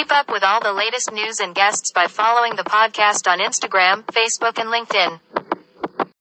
Keep up with all the latest news and guests by following the podcast on Instagram, Facebook, and LinkedIn.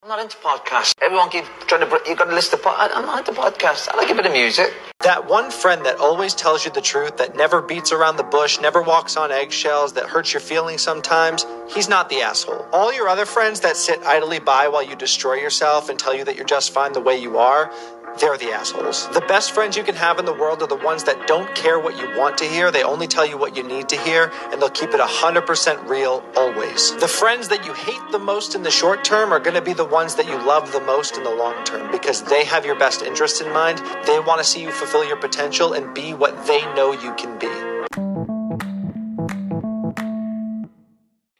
I'm not into podcasts. Everyone keeps trying to. br- You got to listen to. Po- I- I'm not into podcasts. I like a bit of music. That one friend that always tells you the truth, that never beats around the bush, never walks on eggshells, that hurts your feelings sometimes, he's not the asshole. All your other friends that sit idly by while you destroy yourself and tell you that you're just fine the way you are, they're the assholes. The best friends you can have in the world are the ones that don't care what you want to hear, they only tell you what you need to hear, and they'll keep it 100% real always. The friends that you hate the most in the short term are going to be the ones that you love the most in the long term because they have your best interests in mind. They want to see you fulfill your potential and be what they know you can be.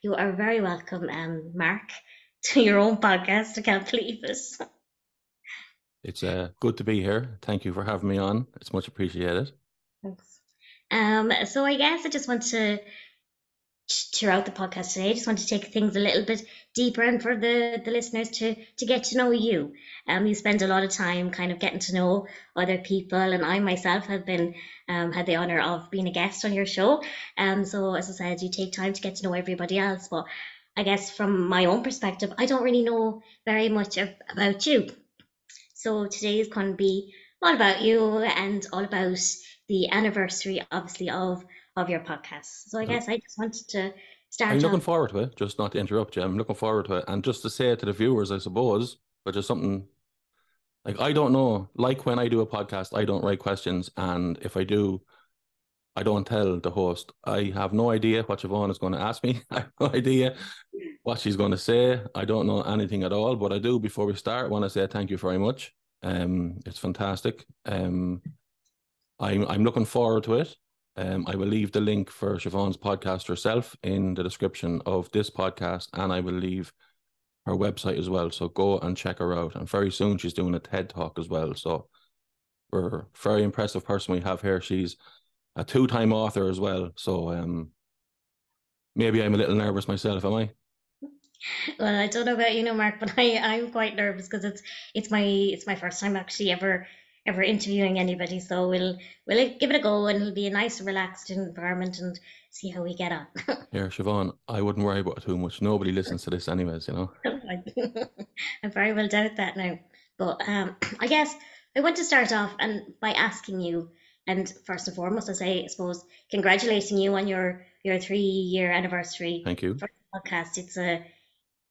You are very welcome, um, Mark, to your own podcast. I can't believe it. It's uh, good to be here. Thank you for having me on. It's much appreciated. Thanks. Um, so I guess I just want to throughout the podcast today, I just want to take things a little bit deeper and for the, the listeners to to get to know you. Um, you spend a lot of time kind of getting to know other people, and I myself have been um, had the honor of being a guest on your show. Um, so as I said, you take time to get to know everybody else, but I guess from my own perspective, I don't really know very much of, about you. So today is going to be all about you and all about the anniversary, obviously, of of your podcast. So I mm. guess I just wanted to start. I'm looking off- forward to it, just not to interrupt you. I'm looking forward to it. And just to say it to the viewers, I suppose, but just something like I don't know. Like when I do a podcast, I don't write questions. And if I do, I don't tell the host. I have no idea what Siobhan is going to ask me. I have no idea what she's going to say. I don't know anything at all. But I do before we start want to say thank you very much. Um, it's fantastic. Um, I'm I'm looking forward to it. Um, I will leave the link for Siobhan's podcast herself in the description of this podcast, and I will leave her website as well. So go and check her out. And very soon she's doing a TED talk as well. So we're a very impressive person we have here. She's a two-time author as well. So um, maybe I'm a little nervous myself, am I? Well, I don't know about you know, Mark, but I I'm quite nervous because it's it's my it's my first time actually ever ever interviewing anybody. So we'll we'll give it a go, and it'll be a nice, relaxed environment, and see how we get on. yeah, Siobhan, I wouldn't worry about it too much. Nobody listens to this anyways, you know. I very well doubt that now. But um, I guess I want to start off and by asking you, and first and foremost, I say, I suppose, congratulating you on your your three year anniversary Thank you. podcast. It's a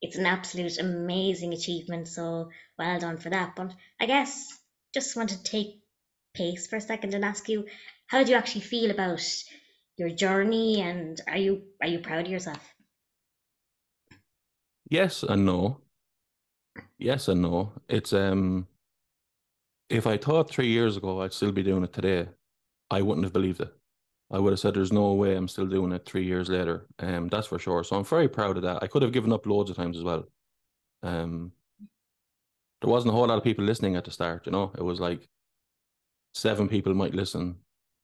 it's an absolute amazing achievement. So well done for that. But I guess just want to take pace for a second and ask you, how do you actually feel about your journey, and are you are you proud of yourself? Yes and no. Yes and no. It's um if I thought three years ago I'd still be doing it today, I wouldn't have believed it. I would have said there's no way I'm still doing it three years later. Um that's for sure. So I'm very proud of that. I could have given up loads of times as well. Um there wasn't a whole lot of people listening at the start, you know. It was like seven people might listen.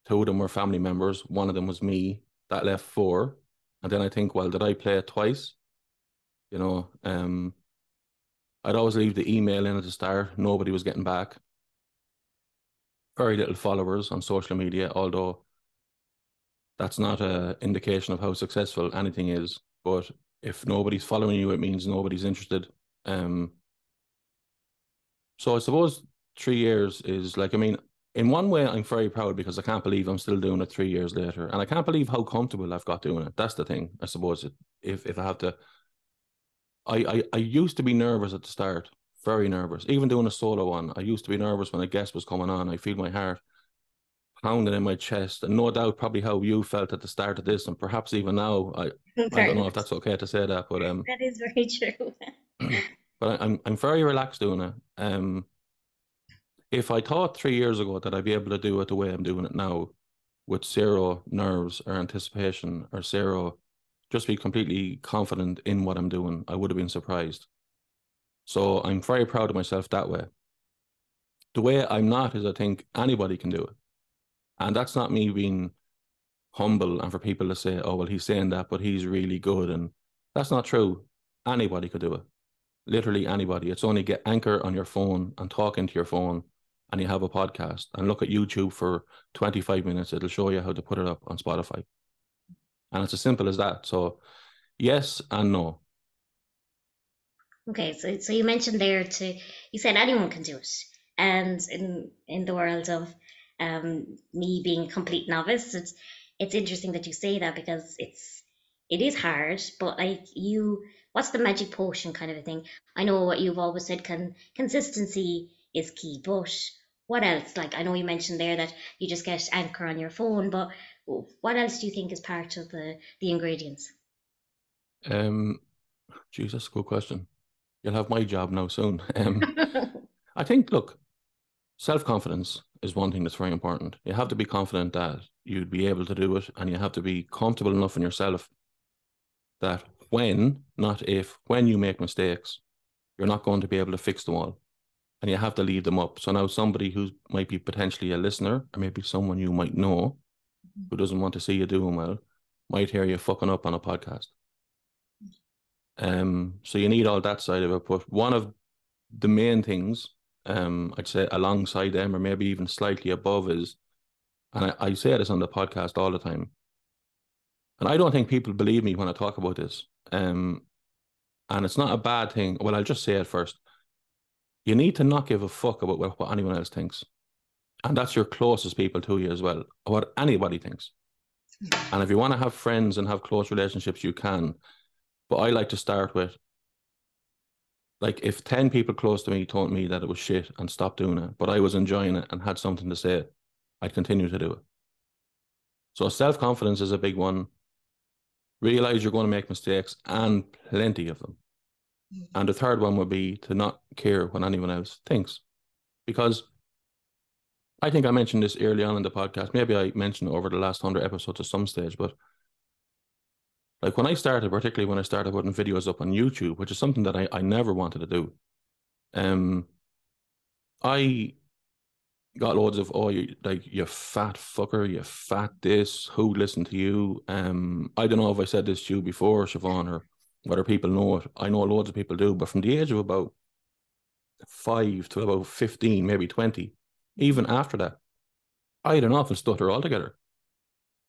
Two of them were family members, one of them was me. That left four. And then I think, well, did I play it twice? You know, um, I'd always leave the email in at the start. Nobody was getting back. Very little followers on social media, although that's not a indication of how successful anything is. But if nobody's following you, it means nobody's interested. Um, so I suppose three years is like, I mean, in one way, I'm very proud because I can't believe I'm still doing it three years later, and I can't believe how comfortable I've got doing it. That's the thing, I suppose. If if I have to, I I, I used to be nervous at the start, very nervous. Even doing a solo one, I used to be nervous when a guest was coming on. I feel my heart pounding in my chest, and no doubt probably how you felt at the start of this, and perhaps even now. I I don't know if that's okay to say that, but um, That is very true. but I, I'm I'm very relaxed doing it. Um, if I thought three years ago that I'd be able to do it the way I'm doing it now, with zero nerves or anticipation or zero, just be completely confident in what I'm doing, I would have been surprised. So I'm very proud of myself that way. The way I'm not is I think anybody can do it. And that's not me being humble and for people to say, oh, well, he's saying that, but he's really good. And that's not true. Anybody could do it. Literally anybody. It's only get anchor on your phone and talk into your phone and you have a podcast and look at YouTube for 25 minutes. It'll show you how to put it up on Spotify. And it's as simple as that. So, yes and no. Okay, so so you mentioned there to you said anyone can do it, and in in the world of um, me being a complete novice, it's it's interesting that you say that because it's it is hard, but like you, what's the magic potion kind of a thing? I know what you've always said, can consistency is key, but what else? Like I know you mentioned there that you just get Anchor on your phone, but what else do you think is part of the the ingredients? Um, a good question. You'll have my job now soon. Um, I think, look, self confidence is one thing that's very important. You have to be confident that you'd be able to do it, and you have to be comfortable enough in yourself that when, not if, when you make mistakes, you're not going to be able to fix them all. And you have to leave them up. So now somebody who might be potentially a listener, or maybe someone you might know who doesn't want to see you doing well, might hear you fucking up on a podcast. Um, so you need all that side of it. But one of the main things, um, I'd say alongside them, or maybe even slightly above, is, and I, I say this on the podcast all the time, and I don't think people believe me when I talk about this. Um, and it's not a bad thing. Well, I'll just say it first. You need to not give a fuck about what, what anyone else thinks. And that's your closest people to you as well, what anybody thinks. And if you want to have friends and have close relationships, you can. But I like to start with like if 10 people close to me told me that it was shit and stopped doing it, but I was enjoying it and had something to say, I'd continue to do it. So self confidence is a big one. Realize you're going to make mistakes and plenty of them. Mm-hmm. And the third one would be to not care what anyone else thinks. Because I think I mentioned this early on in the podcast. Maybe I mentioned over the last hundred episodes at some stage, but like when I started, particularly when I started putting videos up on YouTube, which is something that I, I never wanted to do. Um, I got loads of oh you like you fat fucker, you fat this, who listened to you? Um, I don't know if I said this to you before, Siobhan, or whether people know it. I know loads of people do, but from the age of about five to about fifteen, maybe twenty, even after that, I had an awful stutter altogether.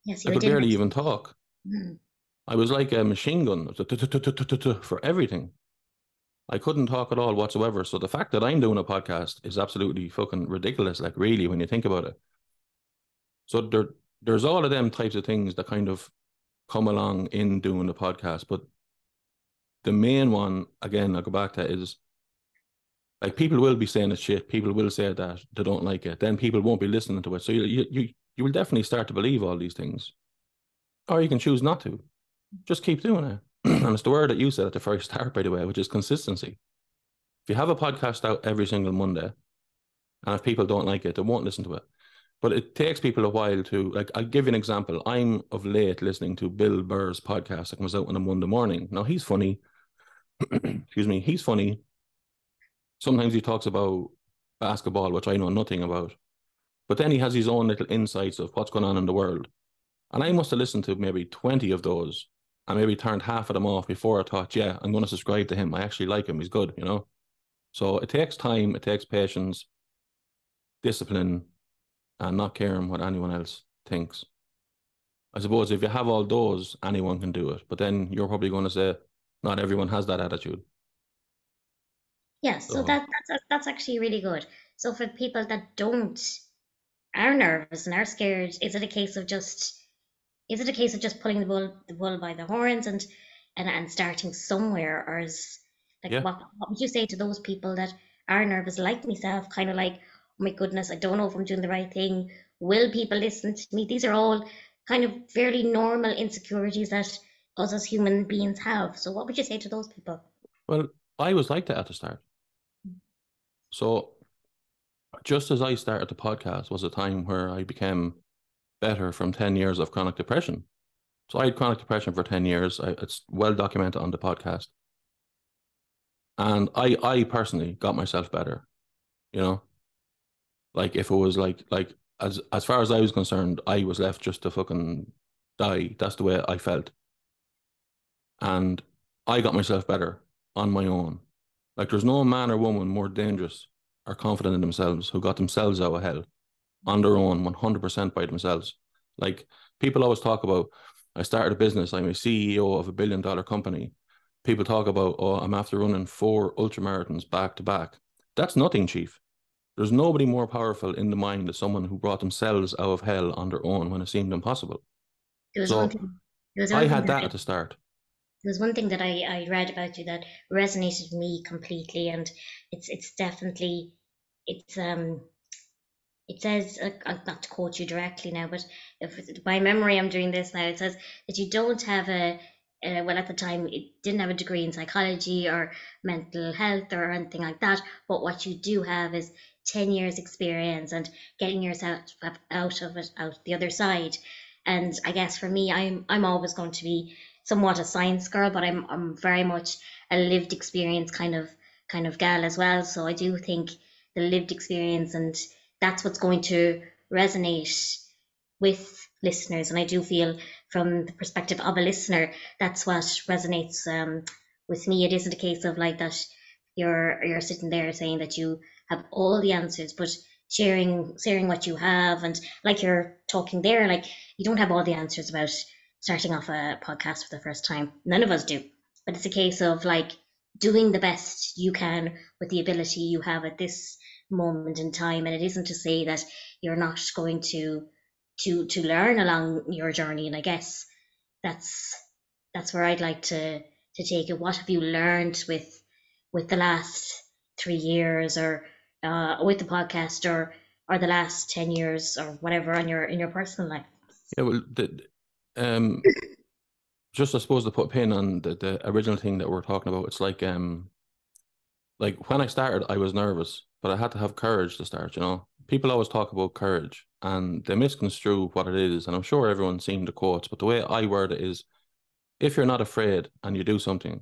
Yes, I could barely even talk. Mm. I was like a machine gun for everything. I couldn't talk at all whatsoever. So the fact that I'm doing a podcast is absolutely fucking ridiculous, like really, when you think about it. So there, there's all of them types of things that kind of come along in doing the podcast. But the main one, again, I'll go back to is like people will be saying it's shit. People will say that they don't like it. Then people won't be listening to it. So you you, you will definitely start to believe all these things, or you can choose not to just keep doing it. and it's the word that you said at the very start, by the way, which is consistency. If you have a podcast out every single Monday, and if people don't like it, they won't listen to it. But it takes people a while to like. I'll give you an example. I'm of late listening to Bill Burr's podcast that comes out on a Monday morning. Now he's funny. Excuse me. He's funny. Sometimes he talks about basketball, which I know nothing about. But then he has his own little insights of what's going on in the world. And I must have listened to maybe 20 of those I maybe turned half of them off before I thought, yeah, I'm going to subscribe to him. I actually like him. He's good, you know? So it takes time, it takes patience, discipline, and not caring what anyone else thinks. I suppose if you have all those, anyone can do it. But then you're probably going to say, not everyone has that attitude. Yeah, so, so that that's that's actually really good. So for people that don't are nervous and are scared, is it a case of just is it a case of just pulling the bull the bull by the horns and and, and starting somewhere or is like yeah. what, what would you say to those people that are nervous like myself kind of like oh my goodness i don't know if i'm doing the right thing. Will people listen to me? These are all kind of fairly normal insecurities that us as human beings have. So what would you say to those people? Well i was like that at the start. So just as i started the podcast was a time where i became better from 10 years of chronic depression. So I had chronic depression for 10 years. I, it's well documented on the podcast. And I I personally got myself better, you know. Like if it was like like as as far as I was concerned, I was left just to fucking die. That's the way I felt. And I got myself better on my own. Like there's no man or woman more dangerous or confident in themselves who got themselves out of hell on their own, 100% by themselves. Like people always talk about, I started a business. I'm a CEO of a billion dollar company. People talk about, oh, I'm after running four ultramarathons back to back. That's nothing, Chief. There's nobody more powerful in the mind than someone who brought themselves out of hell on their own when it seemed impossible. There So, one thing. There was one I had that that I- at the start. There's one thing that I, I read about you that resonated with me completely, and it's it's definitely it's um it says uh, not to quote you directly now, but if by memory I'm doing this now. It says that you don't have a uh, well at the time it didn't have a degree in psychology or mental health or anything like that, but what you do have is ten years experience and getting yourself out of it out the other side. And I guess for me, I'm I'm always going to be somewhat a science girl, but I'm I'm very much a lived experience kind of kind of gal as well. So I do think the lived experience and that's what's going to resonate with listeners. And I do feel from the perspective of a listener, that's what resonates um, with me. It isn't a case of like that you're you're sitting there saying that you have all the answers, but sharing sharing what you have and like you're talking there, like you don't have all the answers about starting off a podcast for the first time. None of us do. But it's a case of like doing the best you can with the ability you have at this moment in time. And it isn't to say that you're not going to to to learn along your journey. And I guess that's that's where I'd like to to take it. What have you learned with with the last three years or uh, with the podcast or or the last 10 years or whatever on your in your personal life? Yeah, well, the, um, just I suppose to put a pin on the, the original thing that we're talking about, it's like um, like when I started, I was nervous, but I had to have courage to start. You know, people always talk about courage, and they misconstrue what it is. And I'm sure everyone's seen the quotes, but the way I word it is, if you're not afraid and you do something,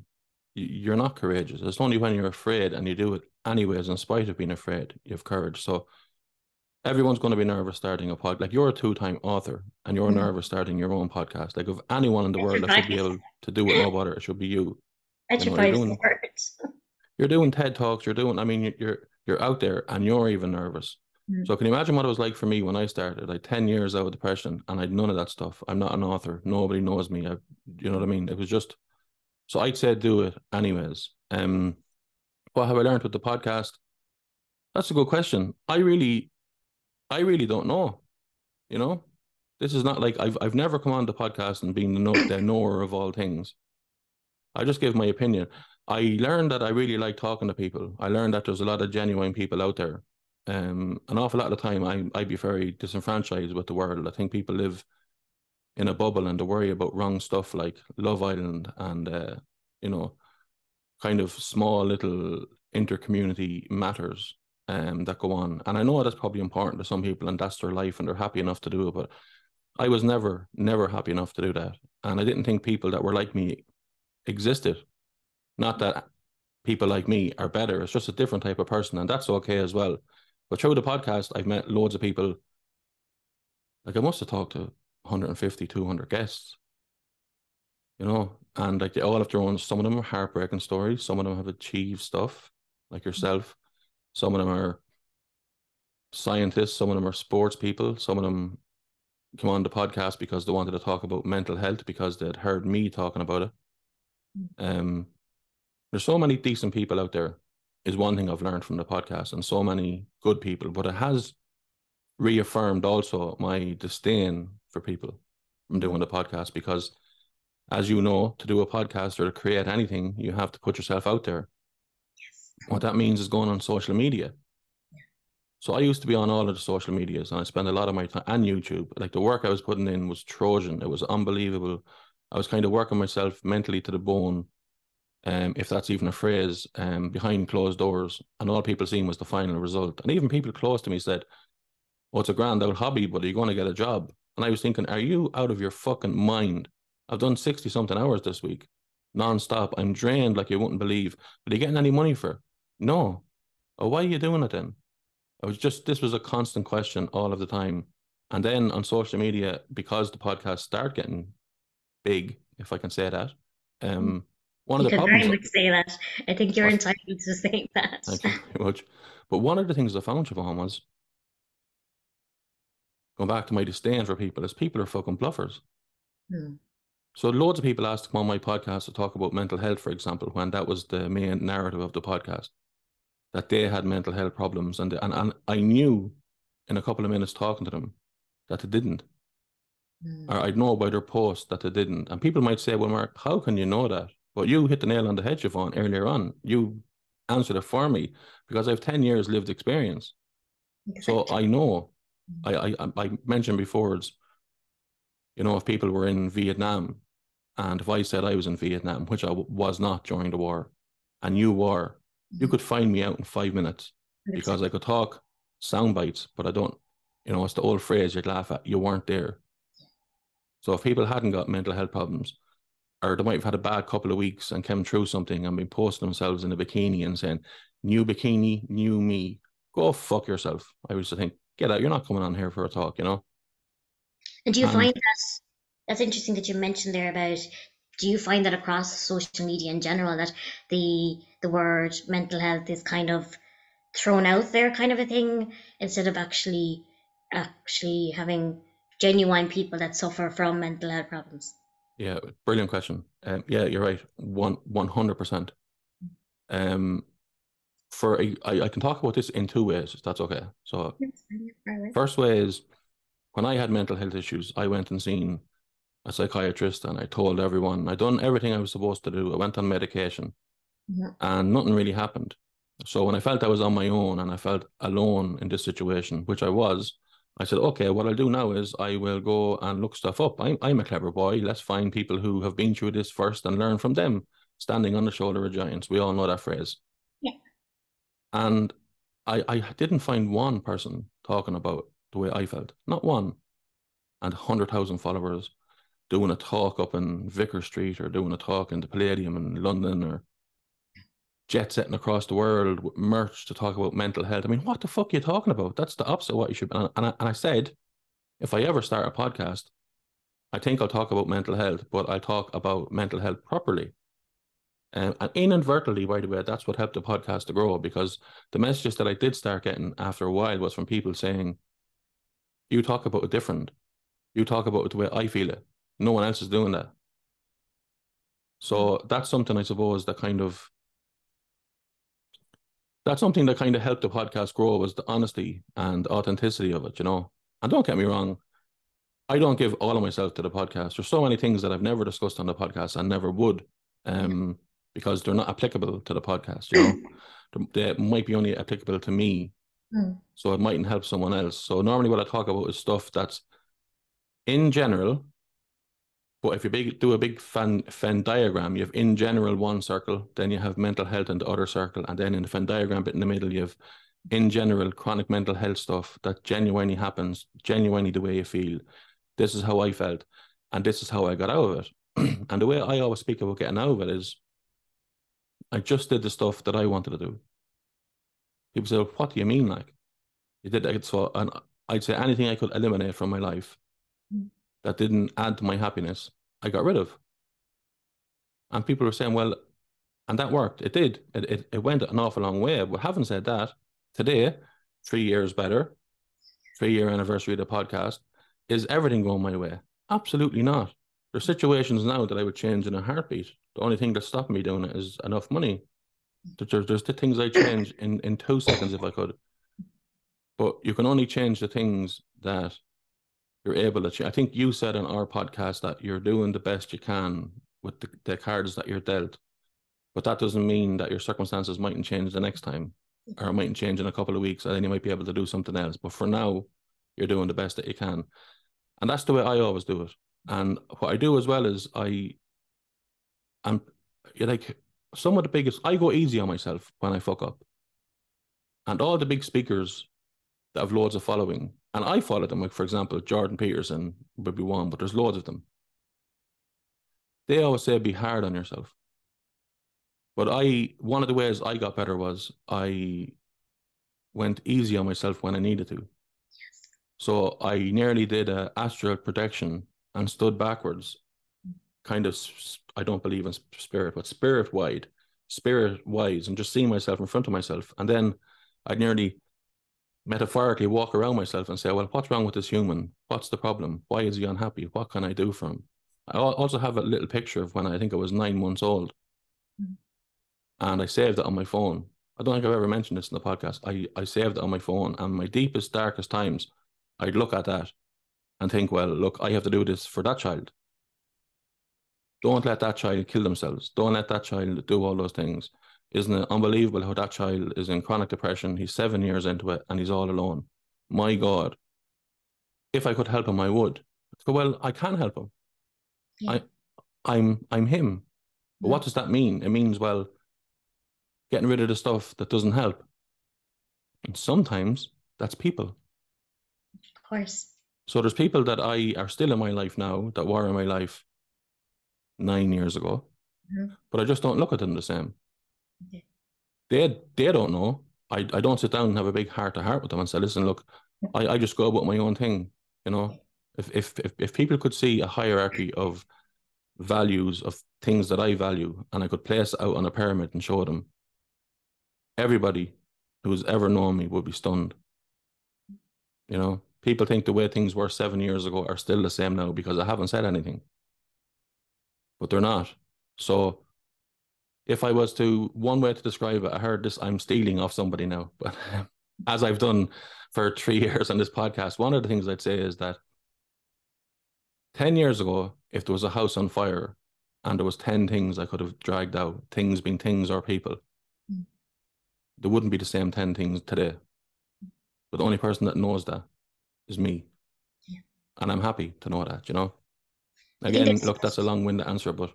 you, you're not courageous. It's only when you're afraid and you do it anyways, in spite of being afraid, you have courage. So everyone's going to be nervous starting a pod. Like you're a two-time author, and you're Mhm. nervous starting your own podcast. Like of anyone in the world that should be able to do it no better, it should be you. That's You your know, you're doing- words. You're doing TED talks. You're doing. I mean, you- you're you're out there, and you're even nervous. Mm. So can you imagine what it was like for me when I started? Like ten years out of depression, and I'd none of that stuff. I'm not an author. Nobody knows me. I, you know what I mean? It was just. So I'd say do it anyways. Um, what have I learned with the podcast? That's a good question. I really, I really don't know. You know, this is not like I've I've never come on the podcast and been the know the knower of all things. I just give my opinion. I learned that I really like talking to people. I learned that there's a lot of genuine people out there. Um, an awful lot of the time, I I'd be very disenfranchised with the world. I think people live in a bubble and they worry about wrong stuff like Love Island and uh, you know, kind of small little inter-community matters um that go on. And I know that's probably important to some people and that's their life and they're happy enough to do it, but I was never, never happy enough to do that. And I didn't think people that were like me existed. Not that people like me are better. It's just a different type of person, and that's okay as well. But through the podcast, I've met loads of people. Like I must have talked to 150, 200 guests. You know, and like they all have their own. Some of them are heartbreaking stories. Some of them have achieved stuff, like yourself. Some of them are scientists. Some of them are sports people. Some of them come on the podcast because they wanted to talk about mental health because they'd heard me talking about it. Um, there's so many decent people out there. Is one thing I've learned from the podcast, and so many good people. But it has reaffirmed also my disdain for people from doing the podcast because, as you know, to do a podcast or to create anything, you have to put yourself out there. Yes. What that means is going on social media. So I used to be on all of the social medias and I spent a lot of my time and YouTube. Like the work I was putting in was Trojan. It was unbelievable. I was kind of working myself mentally to the bone, um, if that's even a phrase, um, behind closed doors. And all people seen was the final result. And even people close to me said, Oh, it's a grand old hobby, but are you going to get a job? And I was thinking, Are you out of your fucking mind? I've done 60 something hours this week, non-stop. I'm drained like you wouldn't believe. But are you getting any money for? No. Oh, why are you doing it then? I was just this was a constant question all of the time. And then on social media, because the podcast started getting big, if I can say that, um, one of the problems. much say that. I think you're What? entitled to say that. Thank you very much. But one of the things I found, Siobhan, was going back to my disdain for people is people are fucking bluffers. Hmm. So loads of people asked to come on my podcast to talk about mental health, for example, when that was the main narrative of the podcast, that they had mental health problems, and and, and I knew in a couple of minutes talking to them that they didn't, Mm. or I'd know by their post that they didn't. And people might say, "Well, Mark, how can you know that?" But you hit the nail on the head, Siobhan, earlier on. You answered it for me because I have ten years lived experience. So I know. I, I I mentioned before, it's, you know, if people were in Vietnam, and if I said I was in Vietnam, which I w- was not during the war, and you were, you Mhm. could find me out in five minutes because I could talk sound bites, but I don't. You know, it's the old phrase you'd laugh at. You weren't there. So if people hadn't got mental health problems, or they might have had a bad couple of weeks and come through something and been posting themselves in a bikini and saying, "New bikini, new me." Go fuck yourself. I used to think, get out. You're not coming on here for a talk, you know. And do you And- find that that's interesting that you mentioned there about do you find that across social media in general that the the word mental health is kind of thrown out there kind of a thing instead of actually actually having genuine people that suffer from mental health problems? Yeah, brilliant question. Um, yeah, you're right. One one hundred percent. Um, for a, I, I can talk about this in two ways. If that's okay. So first way is when I had mental health issues, I went and seen a psychiatrist, and I told everyone I done everything I was supposed to do. I went on medication, Mhm. and nothing really happened. So when I felt I was on my own and I felt alone in this situation, which I was, I said, okay, what I'll do now is I will go and look stuff up. I'm, I'm a clever boy. Let's find people who have been through this first and learn from them. Standing on the shoulder of giants. We all know that phrase. Yeah. And I, I didn't find one person talking about the way I felt. Not one. And 100,000 followers doing a talk up in Vicar Street or doing a talk in the Palladium in London or jet setting across the world with merch to talk about mental health. I mean, what the fuck are you talking about? That's the opposite of what you should. And, and, I, and I said, if I ever start a podcast, I think I'll talk about mental health, but I'll talk about mental health properly. Um, and inadvertently, by the way, that's what helped the podcast to grow because the messages that I did start getting after a while was from people saying, You talk about it different. You talk about it the way I feel it. No one else is doing that. So that's something I suppose that kind of that's something that kind of helped the podcast grow was the honesty and authenticity of it, you know. And don't get me wrong, I don't give all of myself to the podcast. There's so many things that I've never discussed on the podcast and never would, um, because they're not applicable to the podcast, you know. they, might be only applicable to me, Mm. so it mightn't help someone else. So normally what I talk about is stuff that's in general, but if you big, do a big Venn, Venn diagram, you have in general one circle, then you have mental health in the other circle, and then in the Venn diagram bit in the middle, you have in general chronic mental health stuff that genuinely happens, genuinely the way you feel. This is how I felt, and this is how I got out of it. and the way I always speak about getting out of it is, I just did the stuff that I wanted to do. People say, "What do you mean?" Like, you did it. So, and I'd say anything I could eliminate from my life. That didn't add to my happiness, I got rid of. And people were saying, well, and that worked. It did. It, it, it went an awful long way. But having said that, today, three years better, three year anniversary of the podcast, is everything going my way? Absolutely not. There's situations now that I would change in a heartbeat. The only thing that's stopping me doing it is enough money. There's, there's the things I change in, in two seconds if I could. But you can only change the things that you're able to change. I think you said on our podcast that you're doing the best you can with the, the cards that you're dealt. But that doesn't mean that your circumstances mightn't change the next time or it mightn't change in a couple of weeks and then you might be able to do something else. But for now, you're doing the best that you can. And that's the way I always do it. And what I do as well is I I'm, you're like some of the biggest I go easy on myself when I fuck up. And all the big speakers that have loads of following, and I follow them, like for example, Jordan Peterson would be one, but there's loads of them. They always say be hard on yourself. But I one of the ways I got better was I went easy on myself when I needed to. So I nearly did a astral projection and stood backwards, kind of. I don't believe in spirit, but spirit wide, spirit wise, and just seeing myself in front of myself. And then I'd nearly metaphorically walk around myself and say, "Well, what's wrong with this human? What's the problem? Why is he unhappy? What can I do for him?" I also have a little picture of when I think I was nine months old, Mm. and I saved it on my phone. I don't think I've ever mentioned this in the podcast. I I saved it on my phone, and my deepest, darkest times, I'd look at that and think, well, look, I have to do this for that child. Don't let that child kill themselves. Don't let that child do all those things. Isn't it unbelievable how that child is in chronic depression? He's seven years into it and he's all alone. My God. If I could help him, I would. So, well, I can help him. Yeah. I I'm I'm him. But what does that mean? It means, well, getting rid of the stuff that doesn't help. And sometimes that's people. Of course. So there's people that I are still in my life now that were in my life nine years ago, Mhm. but I just don't look at them the same. They they don't know. I, I don't sit down and have a big heart to heart with them and say, listen, look, I, I just go about my own thing. You know, if if if if people could see a hierarchy of values of things that I value and I could place out on a pyramid and show them, everybody who's ever known me would be stunned. You know, people think the way things were seven years ago are still the same now because I haven't said anything. But they're not. So if I was to one way to describe it, I heard this I'm stealing off somebody now, but as I've done for three years on this podcast, one of the things I'd say is that 10 years ago, if there was a house on fire and there was 10 things I could have dragged out, things being things or people, Mm. there wouldn't be the same 10 things today. But the only person that knows that is me. Yeah. And I'm happy to know that, you know? Again, look, that's a long winded answer, but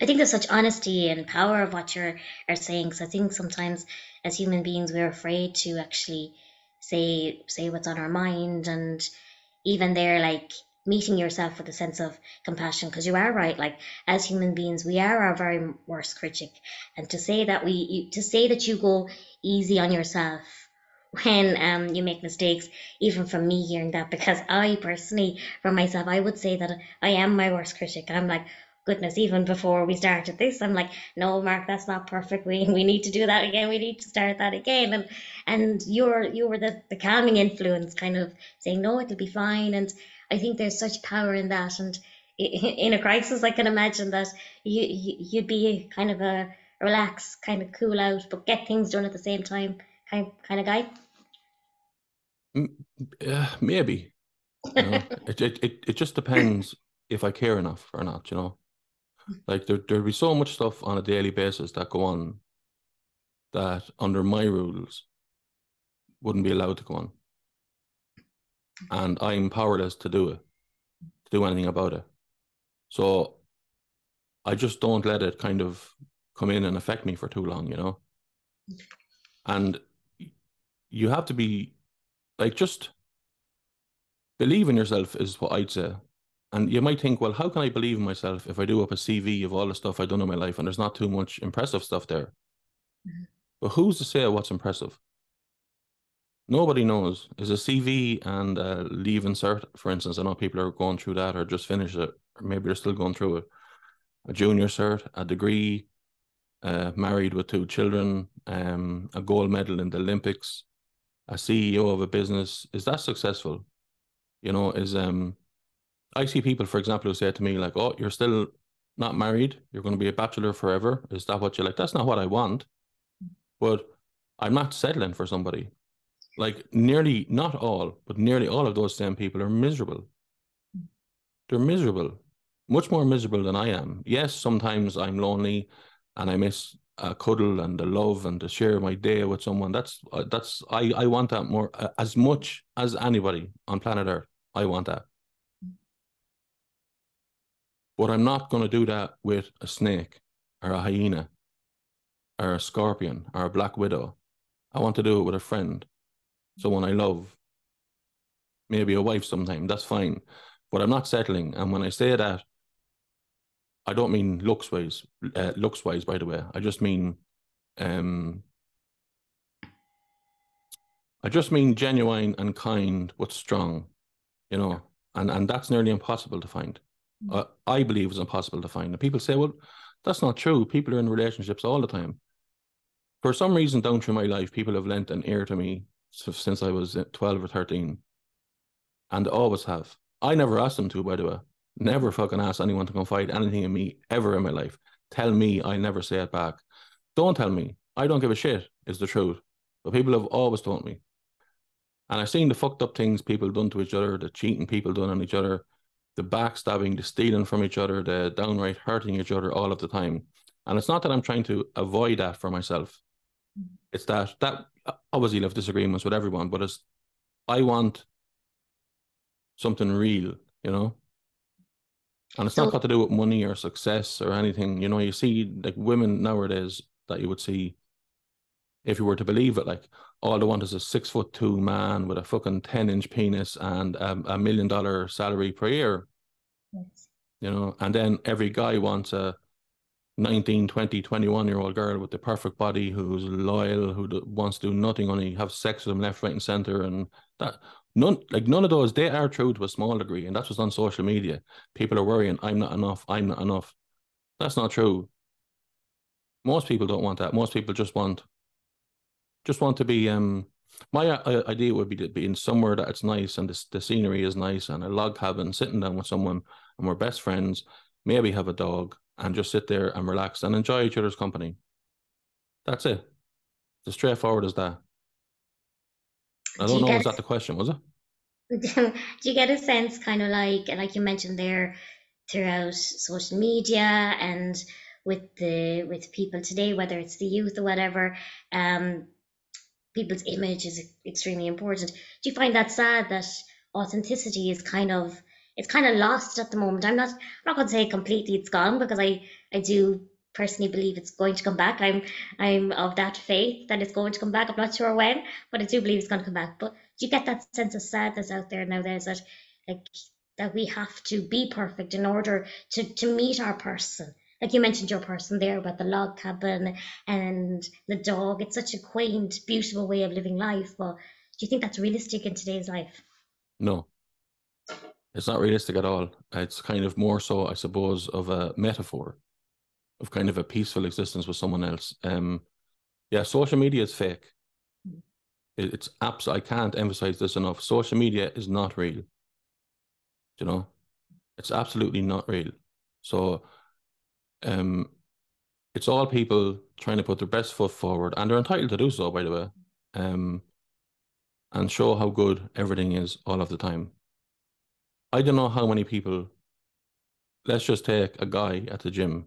I think there's such honesty and power of what you're are saying. Because I think sometimes as human beings we're afraid to actually say say what's on our mind, and even there, like meeting yourself with a sense of compassion. Because you are right, like as human beings, we are our very worst critic, and to say that we you, to say that you go easy on yourself when um you make mistakes, even from me hearing that, because I personally, for myself, I would say that I am my worst critic. I'm like goodness, even before we started this, I'm like, no, Mark, that's not perfect. We we need to do that again. We need to start that again. And and you're you were the, the calming influence, kind of saying, no, it'll be fine. And I think there's such power in that. And in a crisis, I can imagine that you, you you'd be kind of a relax, kind of cool out, but get things done at the same time, kind kind of guy. uh, maybe. You know, it, it, it just depends if I care enough or not, you know. Like there there'd be so much stuff on a daily basis that go on that under my rules wouldn't be allowed to go on. And I'm powerless to do it, to do anything about it. So I just don't let it kind of come in and affect me for too long, you know. And you have to be like just believe in yourself is what I'd say. And you might think, well, how can I believe in myself if I do up a CV of all the stuff I've done in my life and there's not too much impressive stuff there? Mhm. But who's to say what's impressive? Nobody knows. Is a CV and a Leaving Cert, for instance, I know people are going through that or just finished it, or maybe they're still going through it. A junior cert, a degree, uh, married with two children, um, a gold medal in the Olympics, a CEO of a business. Is that successful? You know, is um I see people, for example, who say to me, like, oh, you're still not married, you're going to be a bachelor forever. Is that what you like? That's not what I want. But I'm not settling for somebody. Like nearly not all, but nearly all of those same people are miserable. They're miserable, much more miserable than I am. Yes, sometimes I'm lonely and I miss a cuddle and the love and to share my day with someone. That's uh, that's I I want that more uh, as much as anybody on planet Earth. I want that. But I'm not going to do that with a snake or a hyena or a scorpion or a black widow. I want to do it with a friend, someone I love, maybe a wife sometime. That's fine. But I'm not settling. And when I say that, I don't mean looks wise, uh, looks wise, by the way. I just mean, um, I just mean genuine and kind, but strong, you know, and, and that's nearly impossible to find. Uh, I believe it's impossible to find. And people say, well, that's not true. People are in relationships all the time. For some reason, down through my life, people have lent an ear to me since I was uh, 12 or 13, and always have. I never asked them to, by the way. Never fucking ask anyone to confide anything in me ever in my life. Tell me, I never say it back. Don't tell me. I don't give a shit, is the truth. But people have always told me. And I've seen the fucked up things people done to each other, the cheating people done on each other, the backstabbing, the stealing from each other, the downright hurting each other all of the time. And it's not that I'm trying to avoid that for myself. It's that that obviously you'll have disagreements with everyone, but it's I want something real, you know. And it's So- not got to do with money or success or anything. You know, you see like women nowadays that you would see if you were to believe it, like all they want is a six foot two man with a fucking 10 inch penis and um, a million dollar salary per year, Yes. you know, and then every guy wants a 19, 20, 21 year old girl with the perfect body who's loyal, who do, wants to do nothing, only have sex with them left, right, and center. And that none, like none of those, they are true to a small degree. And that's what's on social media. People are worrying, I'm not enough, I'm not enough. That's not true. Most people don't want that. Most people just want, just want to be, um, my uh, idea would be to be in somewhere that it's nice and the, the scenery is nice and a log cabin, sitting down with someone and we're best friends, maybe have a dog and just sit there and relax and enjoy each other's company. That's it. It's as straightforward as that. I Do don't you know, get was that the question, was it? do you get a sense kind of like like you mentioned there throughout social media and with the with people today whether it's the youth or whatever um people's image is extremely important. Do you find that sad that authenticity is kind of it's kind of lost at the moment? I'm not i'm not going to say completely it's gone because i i do personally believe it's going to come back. I'm i'm of that faith that it's going to come back. I'm not sure when but i do believe it's going to come back. But do you get that sense of sadness out there nowadays that like that we have to be perfect in order to to meet our person like you mentioned your person there about the log cabin and the dog it's such a quaint beautiful way of living life but do you think that's realistic in today's life No. It's not realistic at all. It's kind of more so, I suppose, of a metaphor of kind of a peaceful existence with someone else. Um, yeah, social media is fake. It, it's abs- I can't emphasize this enough. Social media is not real. You know, it's absolutely not real. So, um, it's all people trying to put their best foot forward, and they're entitled to do so, by the way. Um, and show how good everything is all of the time. I don't know how many people. Let's just take a guy at the gym,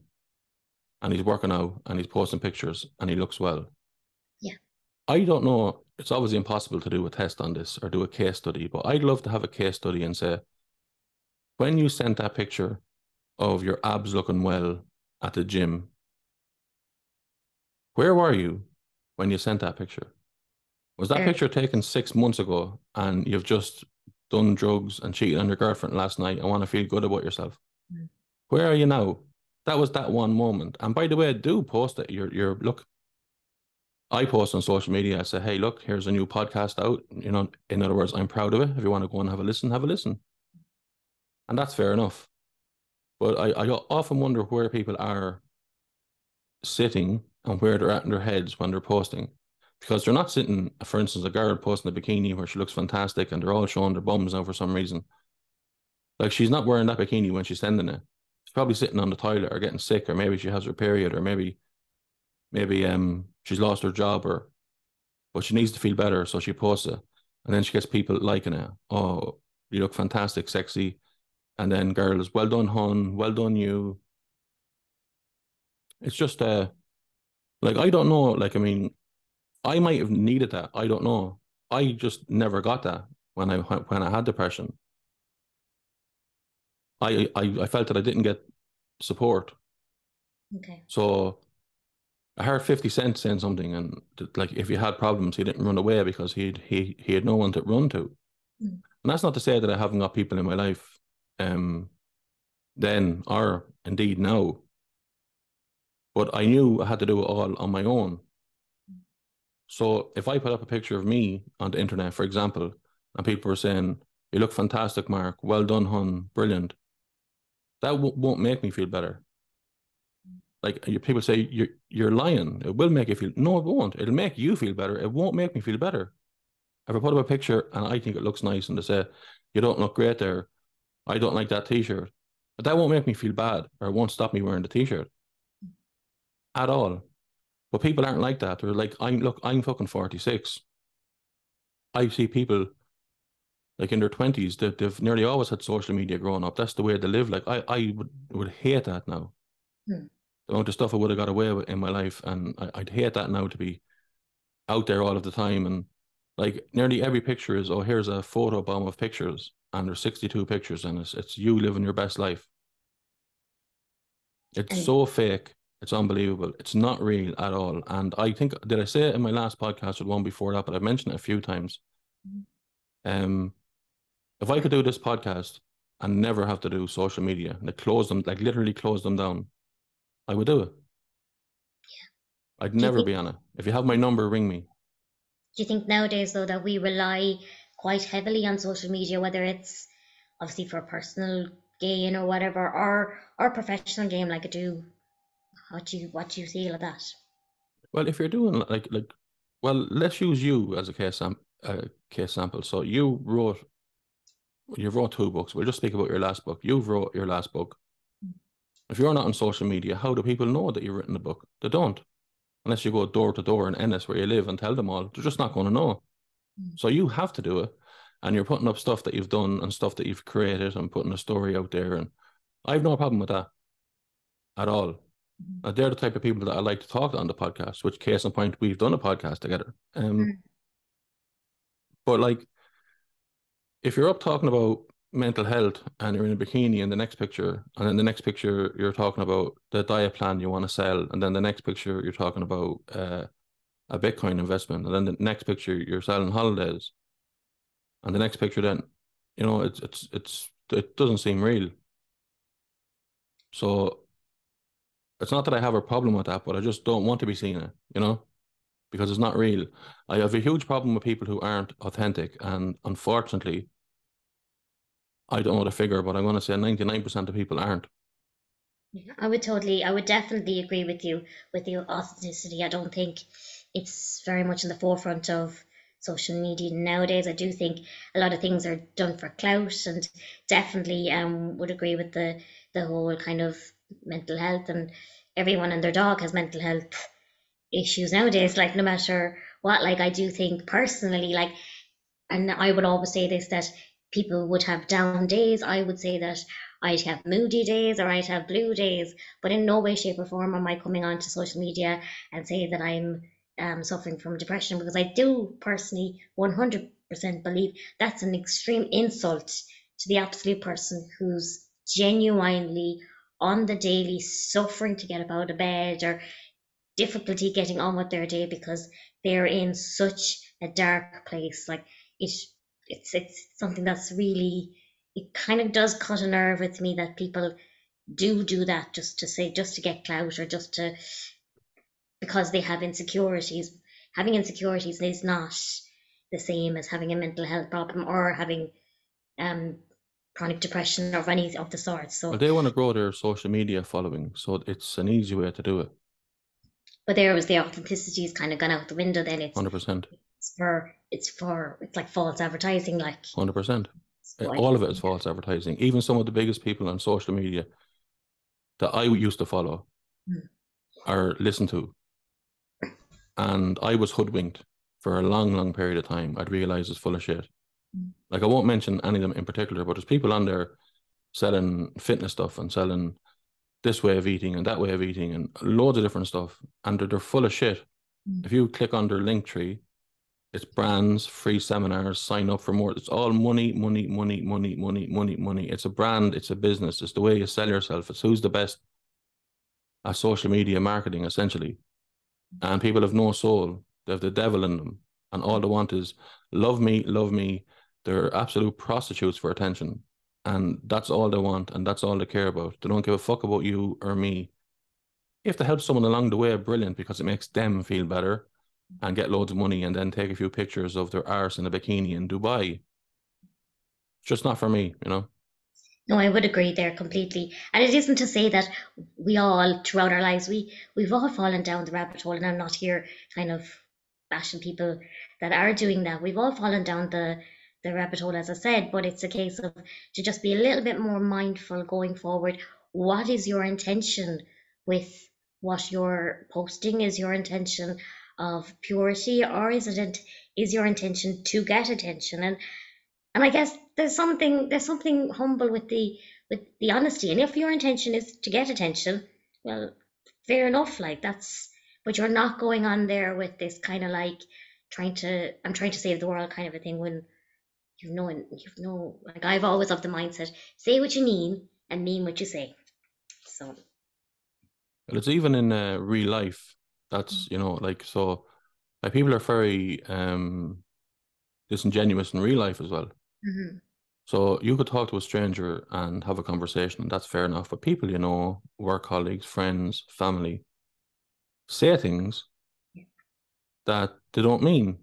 and he's working out and he's posting pictures and he looks well. Yeah. I don't know. It's obviously impossible to do a test on this or do a case study, but I'd love to have a case study and say, when you sent that picture of your abs looking well at the gym, where were you when you sent that picture? Was that There. picture taken six months ago and you've just done drugs and cheated on your girlfriend last night and want to feel good about yourself? Mm. Where are you now? That was that one moment. And by the way, do post it. You're, you're, look, I post on social media. I say, hey, look, here's a new podcast out. You know, in other words, I'm proud of it. If you want to go and have a listen, have a listen. And that's fair enough. But I, I often wonder where people are sitting and where they're at in their heads when they're posting. Because they're not sitting, for instance, a girl posting a bikini where she looks fantastic and they're all showing their bums now for some reason. Like she's not wearing that bikini when she's sending it. She's probably sitting on the toilet or getting sick, or maybe she has her period, or maybe maybe um she's lost her job or but she needs to feel better, so she posts it. And then she gets people liking it. Oh, you look fantastic, sexy. And then girls, well done, hon, well done you. It's just uh like I don't know, like I mean, I might have needed that. I don't know. I just never got that when I when I had depression. I I, I felt that I didn't get support. okay So I heard 50 Cent saying something, and like if he had problems, he didn't run away because he'd he he had no one to run to. Mm. And that's not to say that I haven't got people in my life, um, then or indeed now. But I knew I had to do it all on my own. So if I put up a picture of me on the internet, for example, and people were saying, "You look fantastic, Mark. Well done, hon. Brilliant," that w- won't make me feel better like people say you're you're lying. It will make you feel no, it won't. It'll make you feel better. It won't make me feel better. If I put up a picture and I think it looks nice and they say you don't look great there, I don't like that t-shirt. But that won't make me feel bad or it won't stop me wearing the t-shirt at all. But people aren't like that. They're like, I'm look, I'm fucking 46. I see people like in their twenties that they've nearly always had social media growing up. That's the way they live. Like I, I would would hate that now. Hmm. The amount of stuff I would have got away with in my life, and I, I'd hate that now to be out there all of the time. And like nearly every picture is, oh, here's a photo bomb of pictures, and there's 62 pictures, and it's it's you living your best life. It's so fake. It's unbelievable. It's not real at all. And I think did I say it in my last podcast or the one before that, but I've mentioned it a few times. Um, if I could do this podcast and never have to do social media, and like close them, like literally close them down, I would do it. Yeah. I'd you never think- be on it. If you have my number, ring me. Do you think nowadays, though, that we rely quite heavily on social media, whether it's obviously for personal gain or whatever, or or professional gain like I do? What do you what do you feel of that? Well, if you're doing like like, well, let's use you as a case sam uh, case sample. So you wrote, you wrote two books. We'll just speak about your last book. You've wrote your last book. If you're not on social media, how do people know that you've written the book? They don't, unless you go door to door in Ennis where you live and tell them all. They're just not going to know. So you have to do it, and you're putting up stuff that you've done and stuff that you've created and putting a story out there. And I have no problem with that at all. Uh, they're the type of people that I like to talk to on the podcast, which case in point, we've done a podcast together. Um, Mm. But like, if you're up talking about mental health and you're in a bikini in the next picture, and then the next picture you're talking about the diet plan you want to sell, and then the next picture you're talking about uh, a Bitcoin investment, and then the next picture you're selling holidays, and the next picture then, you know, it's it's it's it doesn't seem real. So it's not that I have a problem with that, but I just don't want to be seeing it, you know, because it's not real. I have a huge problem with people who aren't authentic, and unfortunately, I don't know the figure, but I'm going to say 99% of people aren't. Yeah, I would totally, I would definitely agree with you with the authenticity. I don't think it's very much in the forefront of social media nowadays. I do think a lot of things are done for clout, and definitely um would agree with the the whole kind of mental health and everyone and their dog has mental health issues nowadays. Like no matter what, like I do think personally, like, and I would always say this that people would have down days. I would say that I'd have moody days or I'd have blue days, but in no way, shape, or form am I coming onto social media and say that I'm um, suffering from depression because I do personally 100% believe that's an extreme insult to the absolute person who's genuinely on the daily suffering to get up out of bed or difficulty getting on with their day because they're in such a dark place. Like it, it's it's something that's really it kind of does cut a nerve with me that people do do that just to say just to get clout or just to because they have insecurities. Having insecurities is not the same as having a mental health problem or having um chronic depression or any of the sorts. So, Well, they want to grow their social media following, so it's an easy way to do it. but there was the authenticity is kind of gone out the window. Then it's, 100%. it's for it's for it's like false advertising. Like 100%. All of it is false advertising. Even some of the biggest people on social media that I used to follow Mm. or listen to, and I was hoodwinked for a long, long period of time. I'd realize it's full of shit. Mm. Like I won't mention any of them in particular, but there's people on there selling fitness stuff and selling this way of eating and that way of eating and loads of different stuff, and they're, they're full of shit. Mm. If you click on their link tree, it's brands, free seminars, sign up for more. It's all money, money, money, money, money, money, money. It's a brand, it's a business, it's the way you sell yourself, it's who's the best at social media marketing, essentially. And people have no soul, they have the devil in them, and all they want is love me, love me. They're absolute prostitutes for attention, and that's all they want, and that's all they care about. They don't give a fuck about you or me. If they help someone along the way, brilliant, because it makes them feel better and get loads of money and then take a few pictures of their arse in a bikini in Dubai. Just not for me, you know. No, I would agree there completely. And it isn't to say that we all, throughout our lives, we we've all fallen down the rabbit hole. And I'm not here kind of bashing people that are doing that. We've all fallen down the the rabbit hole, as I said, but it's a case of to just be a little bit more mindful going forward. What is your intention with what you're posting? Is your intention of purity, or is it is your intention to get attention? And and I guess there's something there's something humble with the with the honesty. And if your intention is to get attention, well, fair enough. Like that's, but you're not going on there with this kind of like trying to I'm trying to save the world kind of a thing when you've no you've no like I've always of the mindset say what you mean and mean what you say. So Well, it's even in uh, real life. That's you know like so, like people are very um disingenuous in real life as well. Mhm, So you could talk to a stranger and have a conversation, and that's fair enough. But people you know, work colleagues, friends, family, say things that they don't mean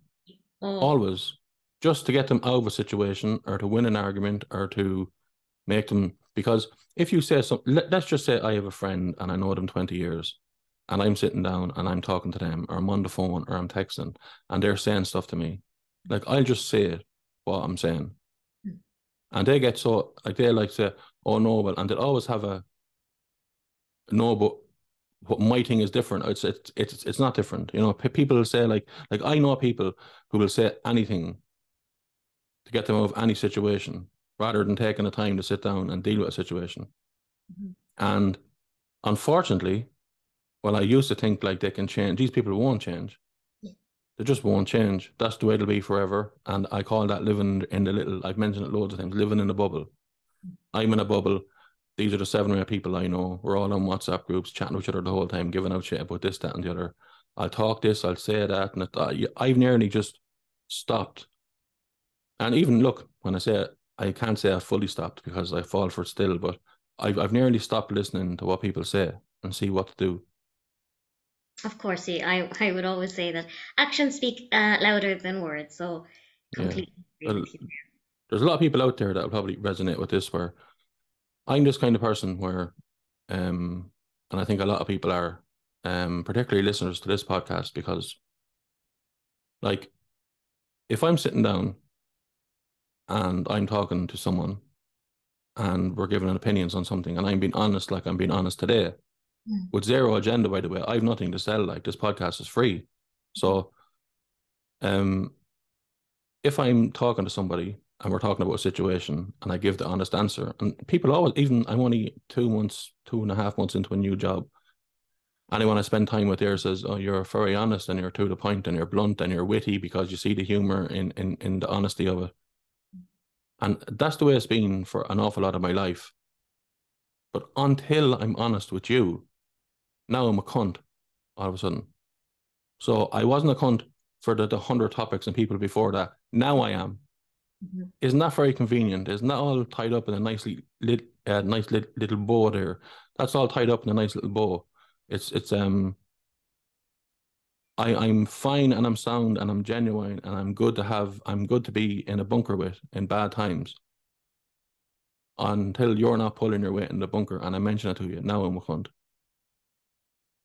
oh, always, just to get them out of a situation or to win an argument or to make them. Because if you say something, let, let's just say I have a friend and I know them 20 years, and I'm sitting down and I'm talking to them, or I'm on the phone or I'm texting, and they're saying stuff to me, like I'll just say it, what I'm saying. And they get so like they like say, oh no, well, and they'll always have a no, but what my thing is different. It's it's it's it's not different. You know, pe- people will say like like I know people who will say anything to get them out of any situation rather than taking the time to sit down and deal with a situation. Mhm. And unfortunately, well, I used to think like they can change. These people won't change. They just won't change. That's the way it'll be forever. And I call that living in the little. I've mentioned it loads of times. Living in a bubble. I'm in a bubble. These are the seven or eight people I know. We're all on WhatsApp groups, chatting to each other the whole time, giving out shit about this, that, and the other. I'll talk this, I'll say that, and it, I've nearly just stopped. And even look, when I say it, I can't say I fully stopped because I fall for it still, but I've I've nearly stopped listening to what people say and see what to do. Of course, yeah, I I would always say that actions speak uh, louder than words. So completely agree Well, there's a lot of people out there that will probably resonate with this where I'm this kind of person where um and I think a lot of people are um particularly listeners to this podcast because like if I'm sitting down and I'm talking to someone and we're giving an opinions on something and I'm being honest like I'm being honest today Mm. with zero agenda by the way I've nothing to sell like this podcast is free so um if I'm talking to somebody and we're talking about a situation and I give the honest answer, and people always, even I'm only two months, two and a half months into a new job. Anyone I spend time with there says, Oh, you're very honest and you're to the point and you're blunt and you're witty because you see the humor in, in, in the honesty of it. And that's the way it's been for an awful lot of my life. But until I'm honest with you, now I'm a cunt all of a sudden. So I wasn't a cunt for the, the hundred topics and people before that. Now I am. Mhm. Isn't that very convenient? Isn't that all tied up in a nicely lit, uh, nice lit, little bow there? That's all tied up in a nice little bow. It's it's um. I I'm fine and I'm sound and I'm genuine and I'm good to have. I'm good to be in a bunker with in bad times. Until you're not pulling your weight in the bunker, and I mention it to you now, I'm a cunt.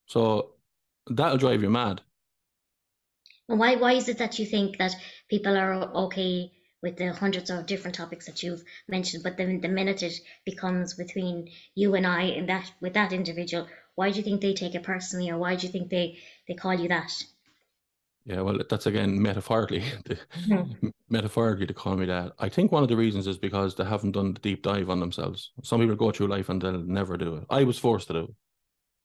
So that'll drive you mad. And why why is it that you think that people are okay with the hundreds of different topics that you've mentioned, but then the minute it becomes between you and I and that with that individual, why do you think they take it personally, or why do you think they they call you that? Yeah, well, that's again metaphorically, mm-hmm. metaphorically to call me that. I think one of the reasons is because they haven't done the deep dive on themselves. Some people go through life and they'll never do it. I was forced to do it.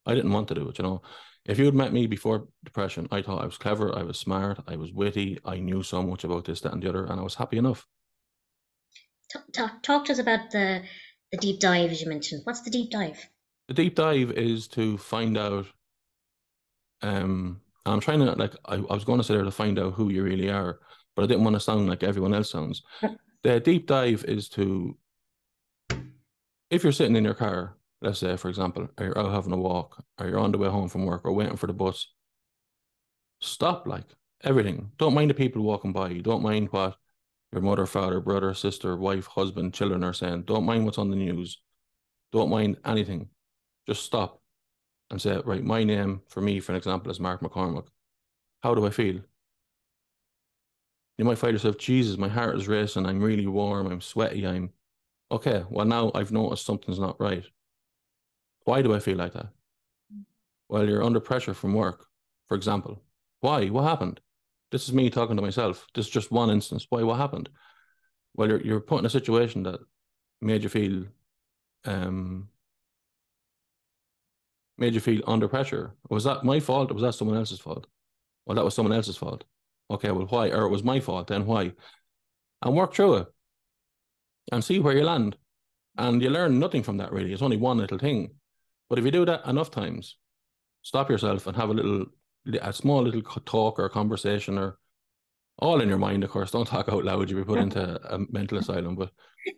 I didn't want to do it, you know. If you had met me before depression, I thought I was clever, I was smart, I was witty, I knew so much about this, that, and the other, and I was happy enough. Talk, talk, talk to us about the the deep dive as you mentioned. What's the deep dive? The deep dive is to find out. Um, I'm trying to like I, I was going to say there to find out who you really are, but I didn't want to sound like everyone else sounds. The deep dive is to if you're sitting in your car, let's say for example, or you're out having a walk, or you're on the way home from work, or waiting for the bus. Stop like everything. Don't mind the people walking by. You don't mind what your mother, father, brother, sister, wife, husband, children are saying. Don't mind what's on the news. Don't mind anything. Just stop and say, right, my name for me, for an example, is Mark McCormack. How do I feel? You might find yourself, Jesus, my heart is racing. I'm really warm. I'm sweaty. I'm okay. Well, now I've noticed something's not right. Why do I feel like that? Well, you're under pressure from work, for example. Why? What happened? This is me talking to myself. This is just one instance. Why? What happened? Well, you're you're put in a situation that made you feel um made you feel under pressure. Was that my fault or was that someone else's fault? Well, that was someone else's fault. Okay, well, why? Or it was my fault, then why? And work through it and see where you land. And you learn nothing from that, really. It's only one little thing. But if you do that enough times, stop yourself and have a little, a small little talk or conversation or all in your mind, of course. Don't talk out loud. You'll be put into a mental asylum, but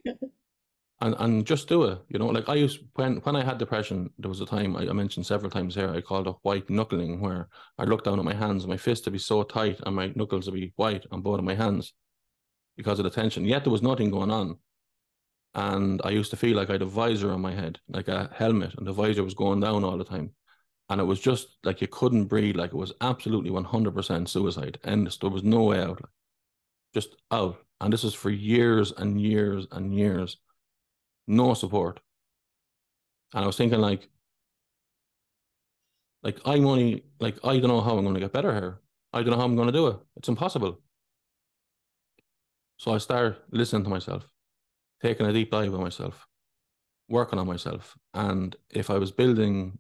and and just do it. You know, like I used when when I had depression, there was a time I, I mentioned several times here. I called it white knuckling, where I looked down at my hands, my fists would be so tight, and my knuckles would be white on both of my hands because of the tension. Yet there was nothing going on, and I used to feel like I had a visor on my head, like a helmet, and the visor was going down all the time, and it was just like you couldn't breathe. Like it was absolutely one hundred percent suicide, and there was no way out, just out. And this was for years and years and years no support. And I was thinking like, like I'm only like I don't know how I'm going to get better here. I don't know how I'm going to do it. It's impossible. So I start listening to myself, taking a deep dive on myself, working on myself. And if I was building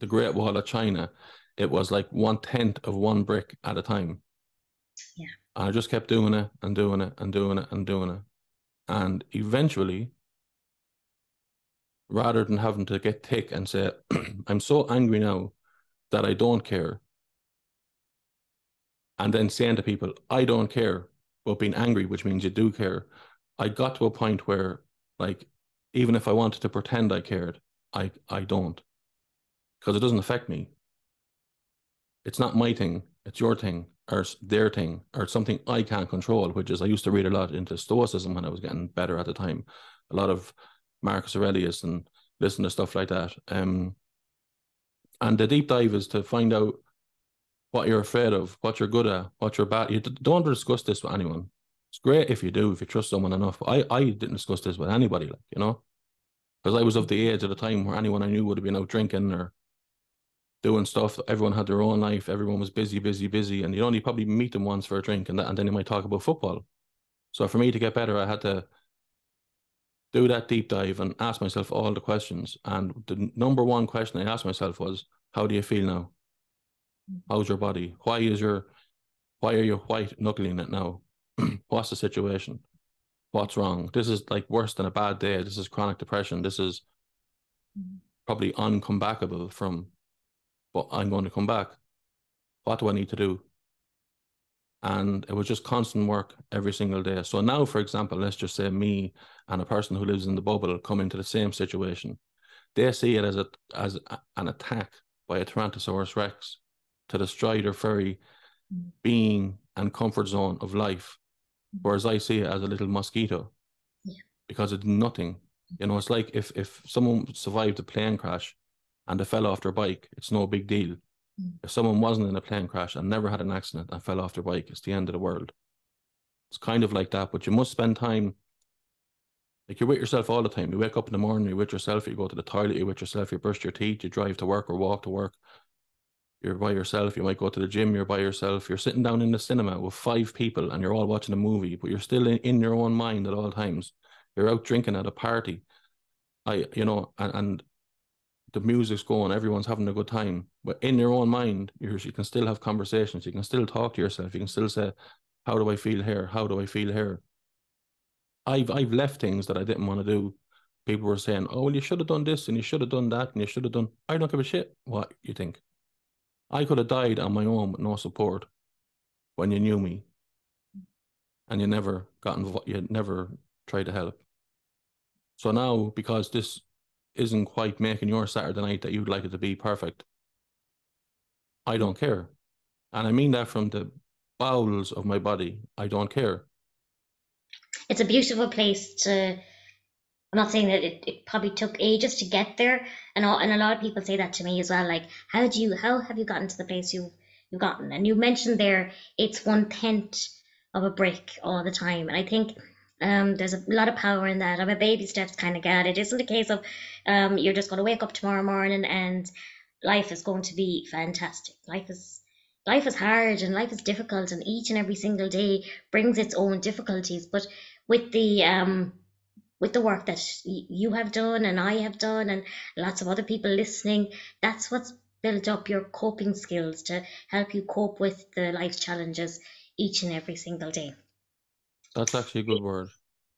the Great Wall of China, it was like one tenth of one brick at a time. Yeah. And I just kept doing it and doing it and doing it and doing it. And eventually rather than having to get thick and say, I'm so angry now that I don't care. And then saying to people, I don't care, but being angry, which means you do care. I got to a point where, like, even if I wanted to pretend I cared, I, I don't. Because it doesn't affect me. It's not my thing, it's your thing, or their thing, or something I can't control, which is I used to read a lot into Stoicism when I was getting better at the time. A lot of Marcus Aurelius and listen to stuff like that. Um, and the deep dive is to find out what you're afraid of, what you're good at, what you're bad. You don't discuss this with anyone. It's great if you do, if you trust someone enough. But I, I didn't discuss this with anybody, like you know, because I was of the age at the time where anyone I knew would have been out drinking or doing stuff. Everyone had their own life. Everyone was busy, busy, busy, and you'd only probably meet them once for a drink, and that, and then you might talk about football. So for me to get better, I had to do that deep dive and ask myself all the questions. And the number one question I asked myself was, "How do you feel now? Mm. How's your body? Why is your, why are you white knuckling it now? What's the situation? What's wrong? This is like worse than a bad day. This is chronic depression. This is probably uncomebackable from, but I'm going to come back. What do I need to do? and it was just constant work every single day. So now, for example, let's just say me and a person who lives in the bubble come into the same situation. They see it as a as a, an attack by a Tyrannosaurus Rex to destroy their very mm. being and comfort zone of life, whereas I see it as a little mosquito Yeah. because it's nothing. You know, mm-hmm. it's like if if someone survived a plane crash and they fell off their bike, it's no big deal. Mm. If someone wasn't in a plane crash and never had an accident and fell off their bike, it's the end of the world. It's kind of like that, but you must spend time. Like you're with yourself all the time. You wake up in the morning, you're with yourself, you go to the toilet, you're with yourself, you brush your teeth, you drive to work or walk to work. You're by yourself, you might go to the gym, you're by yourself, you're sitting down in the cinema with five people and you're all watching a movie, but you're still in, in your own mind at all times. You're out drinking at a party. I you know, and, and the music's going, everyone's having a good time. But in your own mind, you you can still have conversations. You can still talk to yourself. You can still say, "How do I feel here? How do I feel here?" I've I've left things that I didn't want to do. People were saying, "Oh, well, you should have done this and you should have done that and you should have done." I don't give a shit what you think. I could have died on my own with no support when you knew me, and you never got involved. You never tried to help. So now, because this isn't quite making your Saturday night that you'd like it to be perfect, I don't care. And I mean that from the bowels of my body. I don't care. It's a beautiful place to. I'm not saying that it, it probably took ages to get there, and all, and a lot of people say that to me as well. Like, how do you, how have you gotten to the place you you've gotten? And you mentioned there, it's one tenth of a brick all the time. And I think um, there's a lot of power in that. I'm a baby steps kind of gal. It isn't a case of um, you're just going to wake up tomorrow morning and life is going to be fantastic. Life is life is hard and life is difficult, and each and every single day brings its own difficulties. But with the um, with the work that you have done and I have done, and lots of other people listening, that's what's built up your coping skills to help you cope with the life challenges each and every single day. That's actually a good word.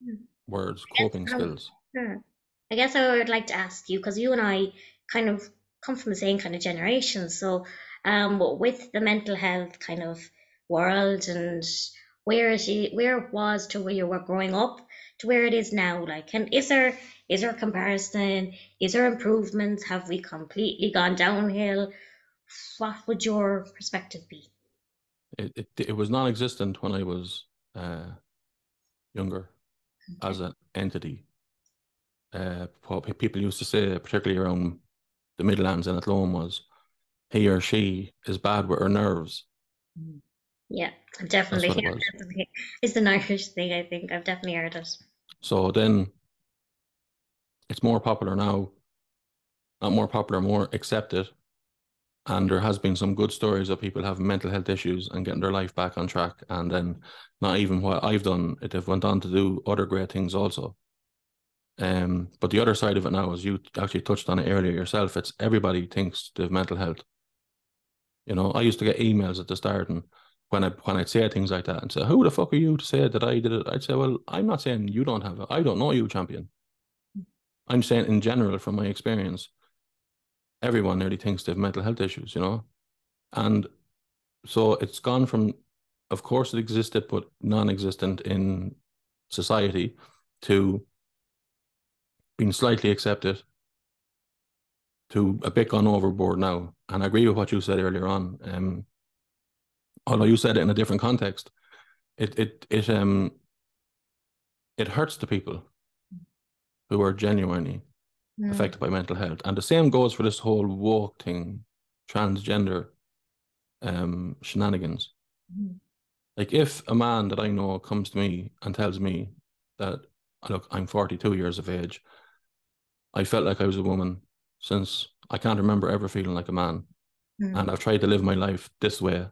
Hmm. Words, coping Um, skills. Hmm. I guess I would like to ask you because you and I kind of come from the same kind of generation. So, um, with the mental health kind of world and where is it where it was to where you were growing up to where it is now, like, and is there is there a comparison? Is there improvements? Have we completely gone downhill? What would your perspective be? It, it it was non-existent when I was uh, younger as an entity. Uh, what people used to say, particularly around the Midlands and at Athlone, was he or she is bad with her nerves. Yeah, I've definitely, it definitely. It's an Irish thing, I think. I've definitely heard it. So then it's more popular now, not more popular, more accepted. And there has been some good stories of people having mental health issues and getting their life back on track. And then not even what I've done, they've went on to do other great things also. Um, but the other side of it now, as you actually touched on it earlier yourself, it's everybody thinks they have mental health. You know, I used to get emails at the start and when I when I'd say things like that and say, Who the fuck are you to say that I did it? I'd say, Well, I'm not saying you don't have it. I don't know you, champion. I'm saying in general, from my experience, everyone nearly thinks they have mental health issues, you know? And so it's gone from, of course, it existed, but non existent in society to being slightly accepted to a bit gone overboard now. And I agree with what you said earlier on. Um, although you said it in a different context, it it it um it hurts the people who are genuinely Mm. affected by mental health. And the same goes for this whole woke thing, transgender um shenanigans. Mm. Like if a man that I know comes to me and tells me that look, I'm 42 years of age, I felt like I was a woman since I can't remember ever feeling like a man. Mm. And I've tried to live my life this way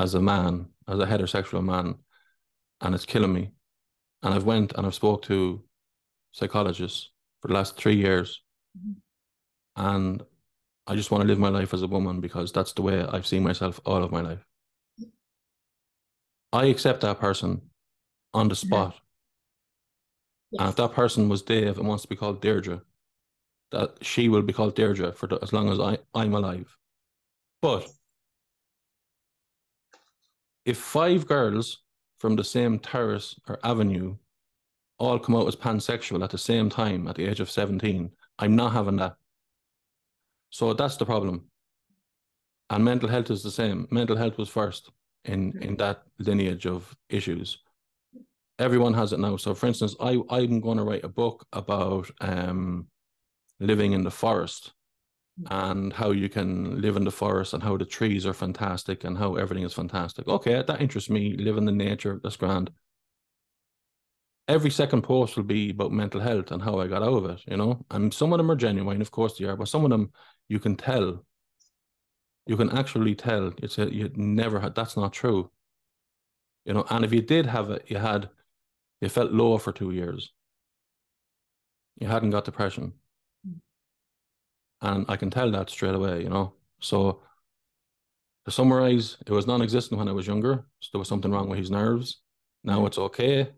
as a man, as a heterosexual man, and it's killing me. And I've went and I've spoke to psychologists for the last three years. Mhm. And I just want to live my life as a woman because that's the way I've seen myself all of my life. I accept that person on the spot. And if that person was Dave and wants to be called Deirdre, that she will be called Deirdre for the, as long as I, I'm alive. But if five girls from the same terrace or avenue all come out as pansexual at the same time at the age of 17, I'm not having that. So that's the problem. And mental health is the same. Mental health was first in, in that lineage of issues. Everyone has it now. So for instance, I, I'm going to write a book about um, living in the forest and how you can live in the forest and how the trees are fantastic and how everything is fantastic. Okay, that interests me. Live in the nature, that's grand. Every second post will be about mental health and how I got out of it, you know. And some of them are genuine, of course they are, but some of them you can tell. You can actually tell it's a, you never had that's not true. You know, and if you did have it, you had you felt low for two years. You hadn't got depression. And I can tell that straight away, you know. So to summarize, it was non-existent when I was younger. So there was something wrong with his nerves. Now it's okay.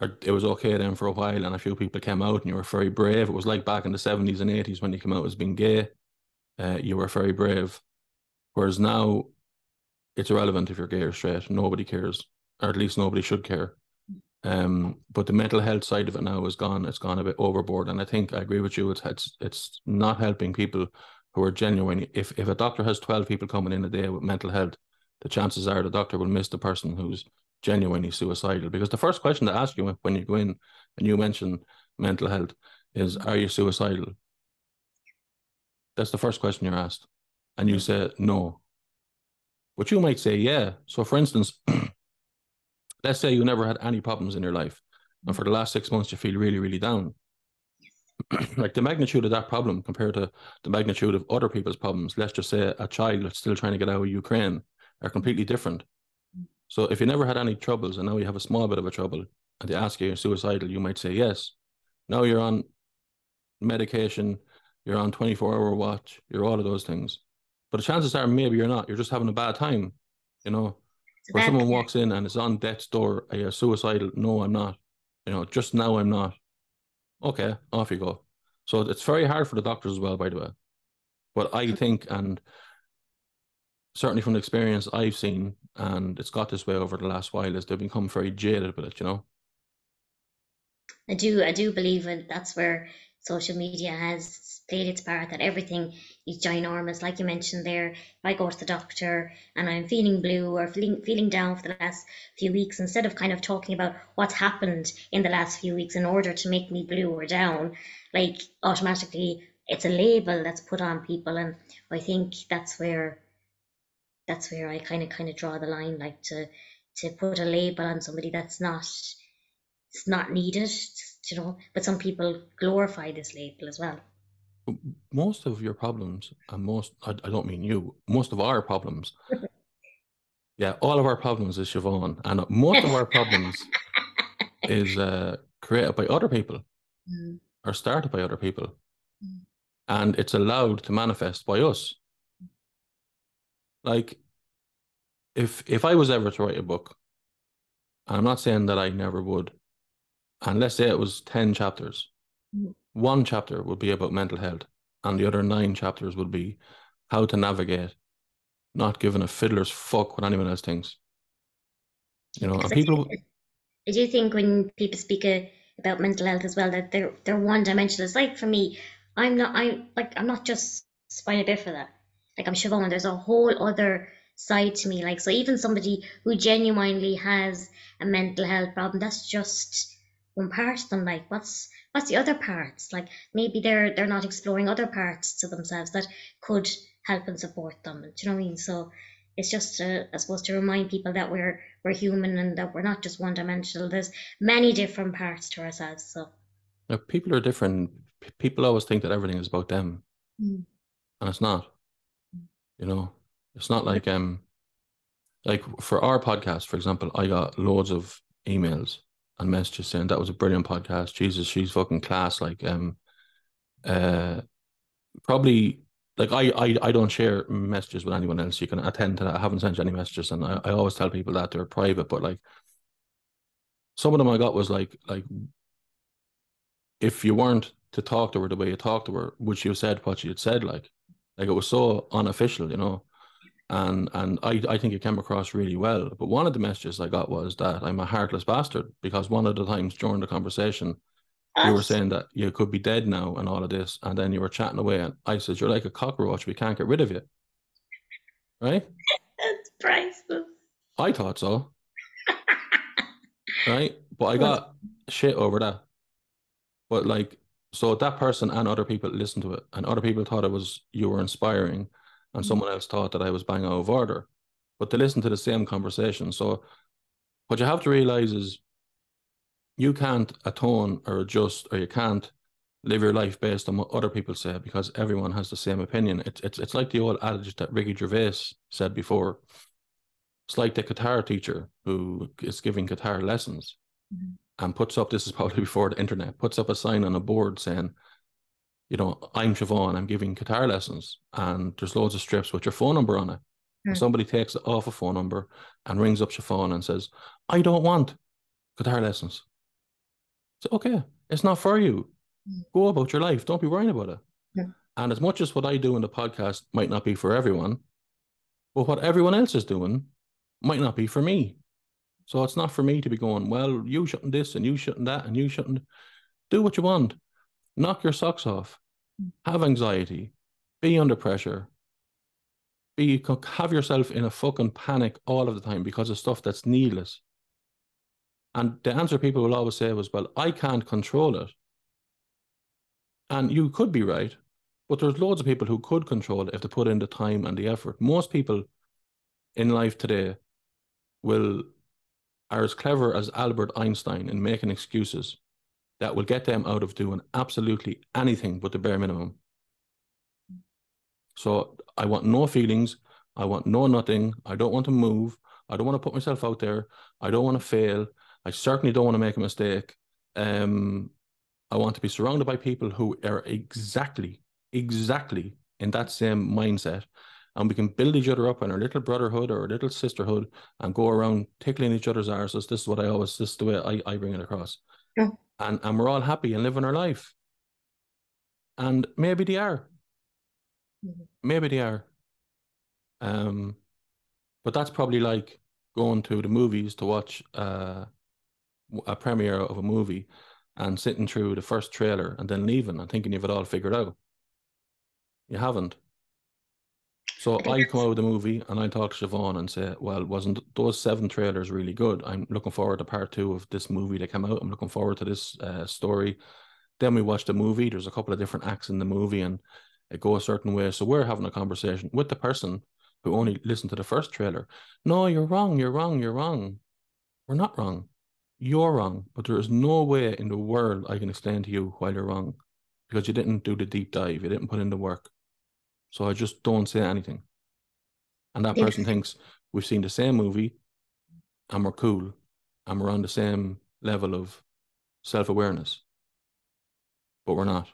Or it was okay then for a while, and a few people came out, and you were very brave. It was like back in the seventies and eighties when you came out as being gay. Uh, you were very brave. Whereas now, it's irrelevant if you're gay or straight. Nobody cares, or at least nobody should care. Um, but the mental health side of it now is gone. It's gone a bit overboard, and I think I agree with you. It's it's it's not helping people who are genuine. If if a doctor has twelve people coming in a day with mental health, the chances are the doctor will miss the person who's genuinely suicidal. Because the first question to ask you when you go in and you mention mental health is, "Are you suicidal?" That's the first question you're asked, and you say no. But you might say, "Yeah." So, for instance. let's say you never had any problems in your life, and for the last six months you feel really, really down. like the magnitude of that problem compared to the magnitude of other people's problems, let's just say a child that's still trying to get out of Ukraine, are completely different. So if you never had any troubles and now you have a small bit of a trouble and they ask you you're suicidal, you might say yes. Now you're on medication, you're on 24 hour watch, you're all of those things. But the chances are maybe you're not, you're just having a bad time. You know, where someone walks in and is on death's door, are you suicidal? No, I'm not. You know, just now I'm not. Okay, off you go. So it's very hard for the doctors as well, by the way. But I think, and certainly from the experience I've seen, and it's got this way over the last while, is they've become very jaded with it, you know? I do, I do believe it. That's where social media has played its part. That everything is ginormous, like you mentioned there. If I go to the doctor and I'm feeling blue or feeling feeling down for the last few weeks, instead of kind of talking about what's happened in the last few weeks in order to make me blue or down, like automatically it's a label that's put on people, and I think that's where that's where I kind of kind of draw the line, like to to put a label on somebody that's not it's not needed, you know. But some people glorify this label as well. Most of your problems, and most, I, I don't mean you, most of our problems, yeah, all of our problems is Siobhan, and most of our problems is uh, created by other people Mm. or started by other people. Mm. And it's allowed to manifest by us. Like, if if I was ever to write a book, I'm not saying that I never would, and let's say it was 10 chapters, Mm. one chapter would be about mental health, and the other nine chapters would be how to navigate not giving a fiddler's fuck what anyone else thinks. You know, people, do- I do think when people speak uh, about mental health as well, that they're they're one dimensional. It's like for me, I'm not I like I'm not just spina bifida. Like I'm Siobhan, there's a whole other side to me. Like so even somebody who genuinely has a mental health problem, that's just one part of them. Like what's what's the other parts? Like maybe they're they're not exploring other parts to themselves that could help and support them. Do you know what I mean? So it's just to, I suppose to remind people that we're we're human and that we're not just one dimensional. There's many different parts to ourselves. So know, people are different. P- People always think that everything is about them. Mm. and it's not. You know, it's not like um, like for our podcast, for example, I got loads of emails and messages saying that was a brilliant podcast. Jesus, she's fucking class. Like um, uh, probably like I I I don't share messages with anyone else. You can attend to that. I haven't sent you any messages, and I, I always tell people that they're private. But like some of them I got was like like if you weren't to talk to her the way you talked to her, would she have said what she had said? Like, like it was so unofficial, you know. And and I I think it came across really well. But one of the messages I got was that I'm a heartless bastard because one of the times during the conversation you were saying that you could be dead now and all of this, and then you were chatting away, and I said you're like a cockroach, we can't get rid of you, right? That's priceless. I thought so, right? But I got shit over that. But like, so that person and other people listened to it, and other people thought it was you were inspiring, and someone else thought that I was bang out of order. But they listened to the same conversation. So what you have to realize is you can't atone or adjust, or you can't live your life based on what other people say because everyone has the same opinion. It's it's it's like the old adage that Ricky Gervais said before. It's like the guitar teacher who is giving guitar lessons Mhm. and puts up this is probably before the internet, puts up a sign on a board saying, you know, I'm Siobhan, I'm giving guitar lessons, and there's loads of strips with your phone number on it. Hmm. somebody takes it off a phone number and rings up Siobhan and says, I don't want guitar lessons. So okay, it's not for you. Hmm. Go about your life. Don't be worrying about it. Hmm. And as much as what I do in the podcast might not be for everyone, but what everyone else is doing might not be for me. So it's not for me to be going, well, you shouldn't this and you shouldn't that and you shouldn't do what you want. Knock your socks off. Mm. Have anxiety. Be under pressure. Be have yourself in a fucking panic all of the time because of stuff that's needless. And the answer people will always say was, well, I can't control it. And you could be right, but there's loads of people who could control it if they put in the time and the effort. Most people in life today will are as clever as Albert Einstein in making excuses that will get them out of doing absolutely anything but the bare minimum. So I want no feelings. I want no nothing. I don't want to move. I don't want to put myself out there. I don't want to fail. I certainly don't want to make a mistake. Um, I want to be surrounded by people who are exactly, exactly in that same mindset. And we can build each other up in our little brotherhood or a little sisterhood and go around tickling each other's arses. This is what I always, this is the way I, I bring it across. Yeah. And, and we're all happy and living our life. And maybe they are. Mhm. Maybe they are. Um, but that's probably like going to the movies to watch uh, a premiere of a movie and sitting through the first trailer and then leaving and thinking you've it all figured out. You haven't. So I come out of the movie and I talk to Siobhan and say, Well, wasn't those seven trailers really good? I'm looking forward to part two of this movie that came out. I'm looking forward to this uh, story. Then we watch the movie. There's a couple of different acts in the movie and it go a certain way. So we're having a conversation with the person who only listened to the first trailer. No, you're wrong, you're wrong, you're wrong. We're not wrong. You're wrong. But there is no way in the world I can explain to you why you're wrong. Because you didn't do the deep dive, you didn't put in the work. So I just don't say anything. And that Yeah. person thinks we've seen the same movie and we're cool and we're on the same level of self awareness. But we're not.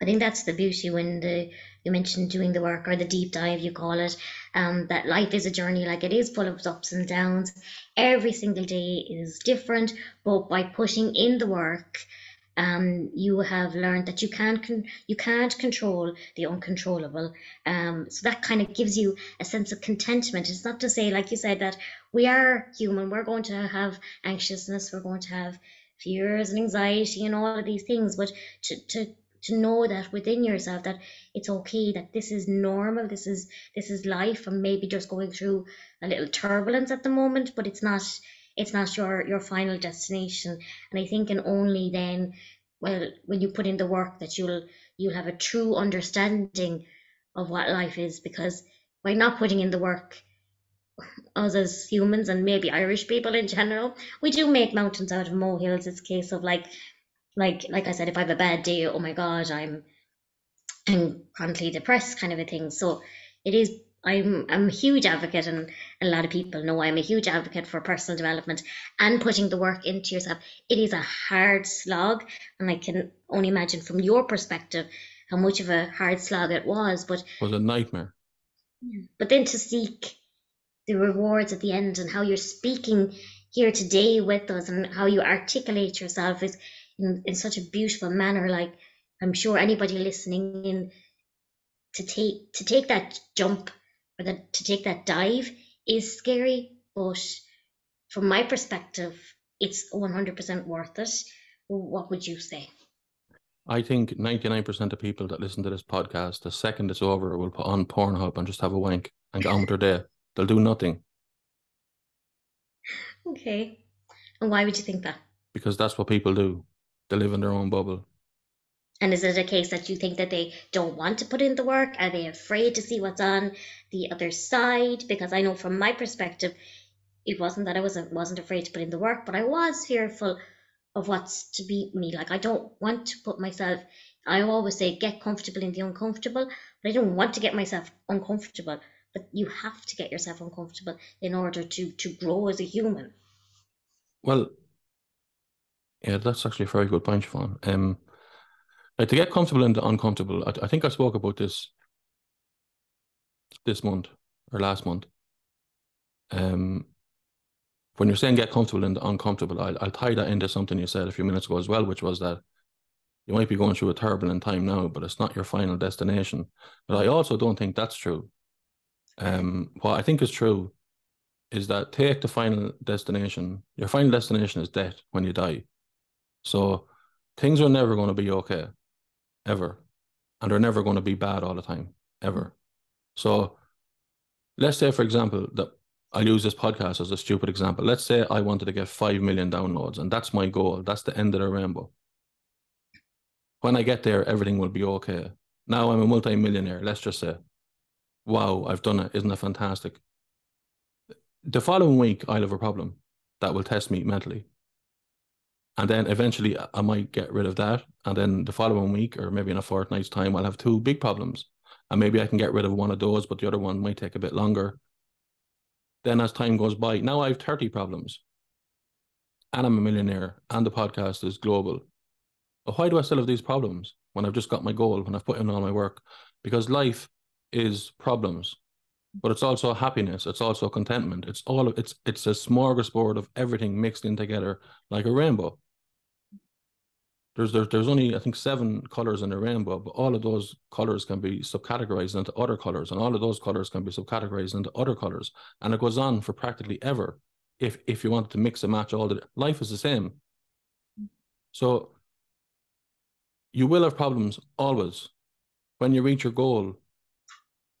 I think that's the beauty when the you mentioned doing the work or the deep dive you call it. Um, that life is a journey, like it is full of ups and downs. Every single day is different, but by putting in the work, um, you have learned that you can't con- you can't control the uncontrollable. Um, so that kind of gives you a sense of contentment. It's not to say, like you said, that we are human. We're going to have anxiousness. We're going to have fears and anxiety and all of these things, but to to to know that within yourself that it's okay that this is normal this is this is life and maybe just going through a little turbulence at the moment but it's not it's not your your final destination and i think and only then well when you put in the work that you'll you'll have a true understanding of what life is because by not putting in the work us as humans and maybe irish people in general we do make mountains out of molehills it's a case of like like like I said, if I have a bad day, oh my god, I'm I'm chronically depressed, kind of a thing. So it is. I'm I'm a huge advocate, and a lot of people know I'm a huge advocate for personal development and putting the work into yourself. It is a hard slog, and I can only imagine from your perspective how much of a hard slog it was. But It was a nightmare. but then to seek the rewards at the end and how you're speaking here today with us and how you articulate yourself is in, in such a beautiful manner like i'm sure anybody listening in to take to take that jump or that to take that dive is scary but from my perspective it's 100% worth it what would you say I think 99% of people that listen to this podcast, the second it's over, will put on Pornhub and just have a wank and get on with their day. They'll do nothing okay and why would you think that because that's what people do. They live in their own bubble. And is it a case that you think that they don't want to put in the work? Are they afraid to see what's on the other side? Because I know from my perspective, it wasn't that I wasn't wasn't afraid to put in the work, but I was fearful of what's to beat me. Like I don't want to put myself. I always say get comfortable in the uncomfortable, but I don't want to get myself uncomfortable. But you have to get yourself uncomfortable in order to to grow as a human. Well, yeah, that's actually a very good point, Siobhan. Um, like to get comfortable in the uncomfortable, I, I think I spoke about this this month or last month. Um, when you're saying get comfortable in the uncomfortable, I'll, I'll tie that into something you said a few minutes ago as well, which was that you might be going through a turbulent time now, but it's not your final destination. But I also don't think that's true. Um, what I think is true is that take the final destination. Your final destination is death when you die. So things are never going to be okay, ever. And they're never going to be bad all the time, ever. So let's say, for example, that I'll use this podcast as a stupid example. Let's say I wanted to get 5 million downloads, and that's my goal. That's the end of the rainbow. When I get there, everything will be okay. Now I'm a multi-millionaire, let's just say. Wow, I've done it. Isn't that fantastic? The following week, I'll have a problem that will test me mentally. And then eventually I might get rid of that. And then the following week, or maybe in a fortnight's time, I'll have two big problems. And maybe I can get rid of one of those, but the other one might take a bit longer. Then as time goes by, now I have 30 problems. And I'm a millionaire, and the podcast is global. But why do I still have these problems when I've just got my goal, when I've put in all my work? Because life is problems, but it's also happiness. It's also contentment. It's all it's it's a smorgasbord of everything mixed in together like a rainbow. There's there's there's only I think seven colors in a rainbow, but all of those colors can be subcategorized into other colors, and all of those colors can be subcategorized into other colors, and it goes on for practically ever. If if you wanted to mix and match all the life is the same. So you will have problems always. When you reach your goal,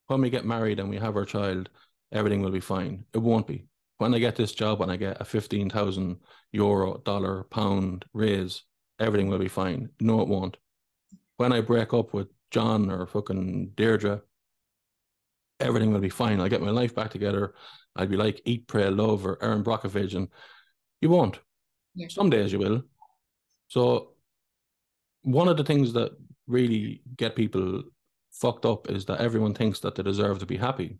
when we get married and we have our child, everything will be fine. It won't be. When I get this job and I get a fifteen thousand euro, dollar, pound raise, everything will be fine. No, it won't. When I break up with John or fucking Deirdre, everything will be fine. I'll get my life back together. I'll be like Eat, Pray, Love or Erin Brockovich, and you won't. Yeah. Some days you will. So one of the things that really get people fucked up is that everyone thinks that they deserve to be happy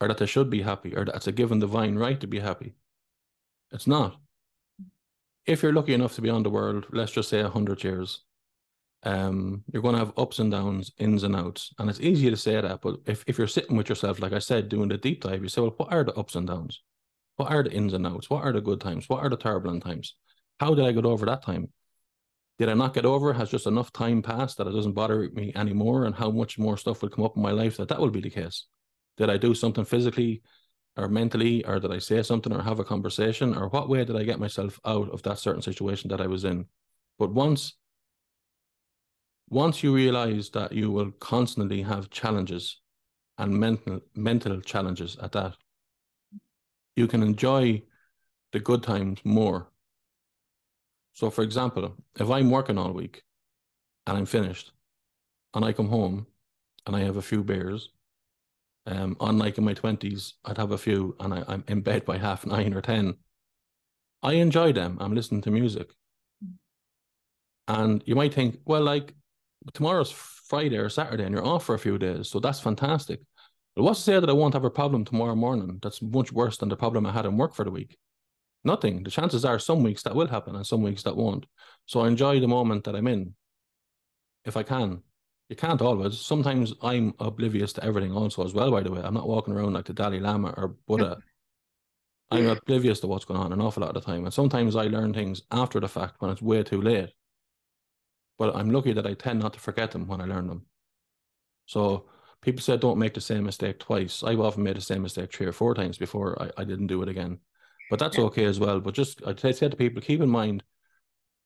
or that they should be happy or that it's a given divine right to be happy. It's not. If you're lucky enough to be on the world, let's just say 100 years, um, you're going to have ups and downs, ins and outs. And it's easy to say that, but if, if you're sitting with yourself, like I said, doing the deep dive, you say, well, what are the ups and downs? What are the ins and outs? What are the good times? What are the turbulent times? How did I get over that time? Did I not get over? Has just enough time passed that it doesn't bother me anymore? And how much more stuff will come up in my life that that will be the case? Did I do something physically or mentally, or did I say something or have a conversation, or what way did I get myself out of that certain situation that I was in? But once, once you realize that you will constantly have challenges and mental mental challenges at that, you can enjoy the good times more. So, for example, if I'm working all week and I'm finished, and I come home and I have a few beers um, unlike in my twenties, I'd have a few, and I, I'm in bed by half nine or ten. I enjoy them. I'm listening to music, and you might think, well, like tomorrow's Friday or Saturday, and you're off for a few days, so that's fantastic. But what's to say that I won't have a problem tomorrow morning that's much worse than the problem I had in work for the week? Nothing. The chances are some weeks that will happen and some weeks that won't. So I enjoy the moment that I'm in, if I can you can't always. Sometimes I'm oblivious to everything also as well, by the way. I'm not walking around like the Dalai Lama or Buddha. I'm oblivious to what's going on an awful lot of the time. And sometimes I learn things after the fact when it's way too late. But I'm lucky that I tend not to forget them when I learn them. So people say don't make the same mistake twice. I've often made the same mistake three or four times before I, I didn't do it again. But that's okay as well. But just I say to people, keep in mind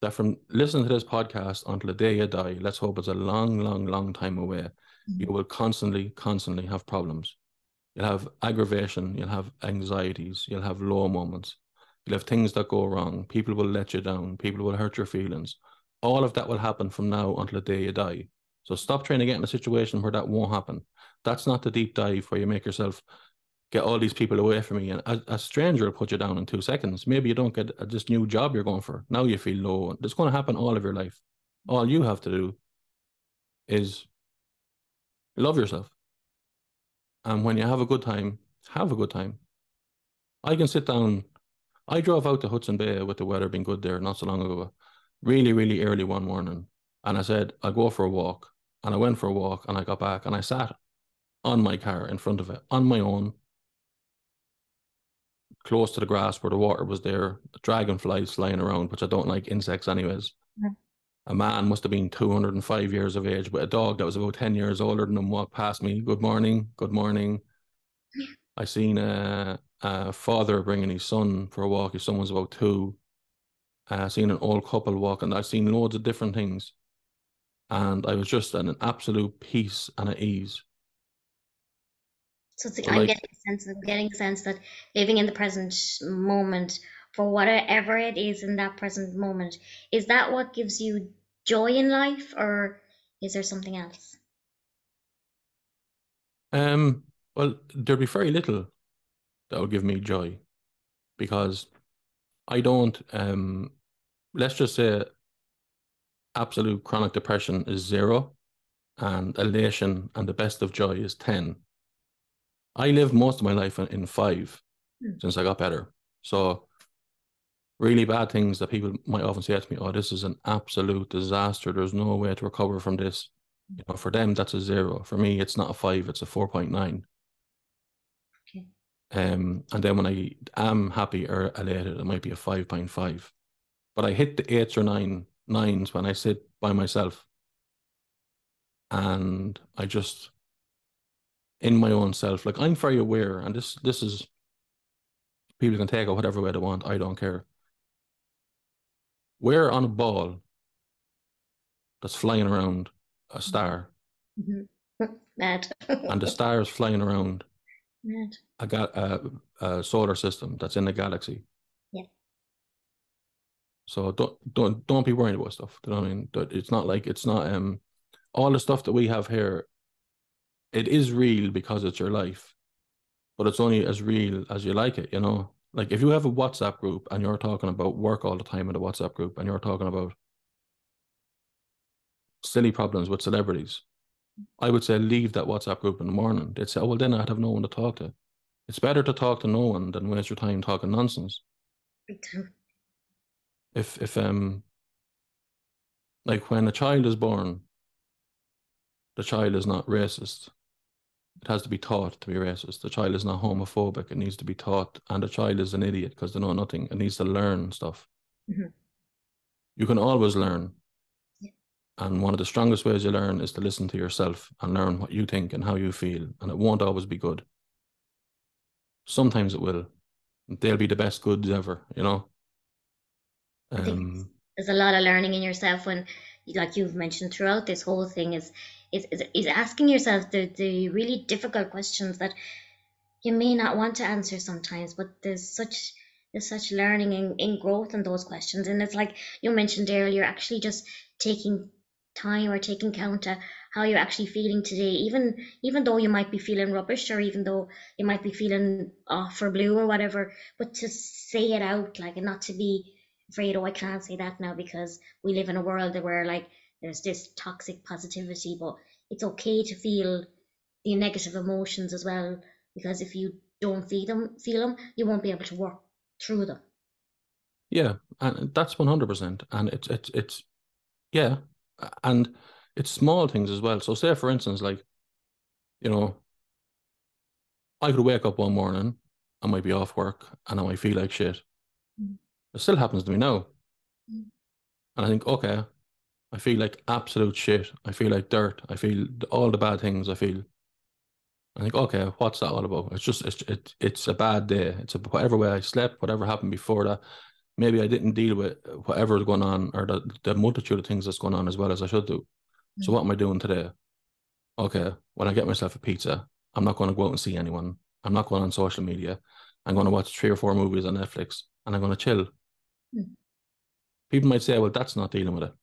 that from listening to this podcast until the day you die, let's hope it's a long, long, long time away, mm-hmm. you will constantly, constantly have problems. You'll have aggravation, you'll have anxieties, you'll have low moments, you'll have things that go wrong, people will let you down, people will hurt your feelings. All of that will happen from now until the day you die. So stop trying to get in a situation where that won't happen. That's not the deep dive where you make yourself get all these people away from me. And a, a, stranger will put you down in two seconds. Maybe you don't get a, this new job you're going for. Now you feel low. It's going to happen all of your life. All you have to do is love yourself. And when you have a good time, have a good time. I can sit down. I drove out to Hodson Bay with the weather being good there not so long ago, really, really early one morning. And I said, I'll go for a walk. And I went for a walk and I got back and I sat on my car in front of it on my own close to the grass where the water was there, dragonflies flying around, which I don't like insects anyways. Yeah. A man must have been 205 years of age with a dog that was about 10 years older than him walked past me. Good morning, good morning. I seen a, a father bringing his son for a walk. His son was about two. Uh, I seen an old couple walking. I've seen loads of different things. And I was just in an absolute peace and at ease. So it's, like I'm getting a sense of getting a sense that living in the present moment for whatever it is in that present moment, is that what gives you joy in life or is there something else? Um well there'd be very little that would give me joy because I don't. Um, let's just say absolute chronic depression is zero, and elation and the best of joy is ten. I lived most of my life in, in five Hmm. since I got better. So really bad things that people might often say to me, "Oh, this is an absolute disaster. There's no way to recover from this." You know, for them that's a zero. For me, it's not a five; it's a four point nine. Okay. Um, and then when I am happy or elated, it might be a five point five. But I hit the eights or nine nines when I sit by myself, and I just in my own self, like I'm very aware, and this this is people can take it whatever way they want. I don't care. We're on a ball that's flying around a star, Mhm. Mad. and the star is flying around Mad. a, ga- a, a solar system that's in the galaxy. Yeah. So don't don't don't be worried about stuff. Do you know what I mean? It's not like it's not um all the stuff that we have here. It is real because it's your life, but it's only as real as you like it. You know, like if you have a WhatsApp group and you're talking about work all the time in the WhatsApp group, and you're talking about silly problems with celebrities, I would say leave that WhatsApp group in the morning. They'd say, "Oh well, then I'd have no one to talk to." It's better to talk to no one than waste your time talking nonsense. If if um like when a child is born, the child is not racist. It has to be taught to be racist. The child is not homophobic. It needs to be taught. And the child is an idiot because they know nothing. It needs to learn stuff. Mhm. You can always learn. Yeah. And one of the strongest ways you learn is to listen to yourself and learn what you think and how you feel. And it won't always be good. Sometimes it will. They'll be the best goods ever, you know? Um, there's a lot of learning in yourself when like you've mentioned throughout this whole thing is is is, is asking yourself the, the really difficult questions that you may not want to answer sometimes but there's such there's such learning and, and growth in those questions. And it's like you mentioned earlier actually just taking time or taking count of how you're actually feeling today even even though you might be feeling rubbish or even though you might be feeling off or blue or whatever but to say it out like and not to be afraid, oh, I can't say that now because we live in a world where like there's this toxic positivity, but it's okay to feel the negative emotions as well because if you don't feel them, feel them, you won't be able to work through them. Yeah, and that's one hundred percent. And it's it's it's yeah, and it's small things as well. So say for instance, like, you know, I could wake up one morning, I might be off work and I might feel like shit. Mm. It still happens to me now. Mm. And I think, okay, I feel like absolute shit. I feel like dirt. I feel all the bad things I feel. I think, okay, what's that all about? It's just it's it, it's a bad day. It's a, whatever way I slept, whatever happened before that. Maybe I didn't deal with whatever is going on or the, the multitude of things that's going on as well as I should do. So Mm. what am I doing today? Okay, when I get myself a pizza, I'm not going to go out and see anyone. I'm not going on social media. I'm going to watch three or four movies on Netflix and I'm going to chill. Mm. People might say, well, that's not dealing with it.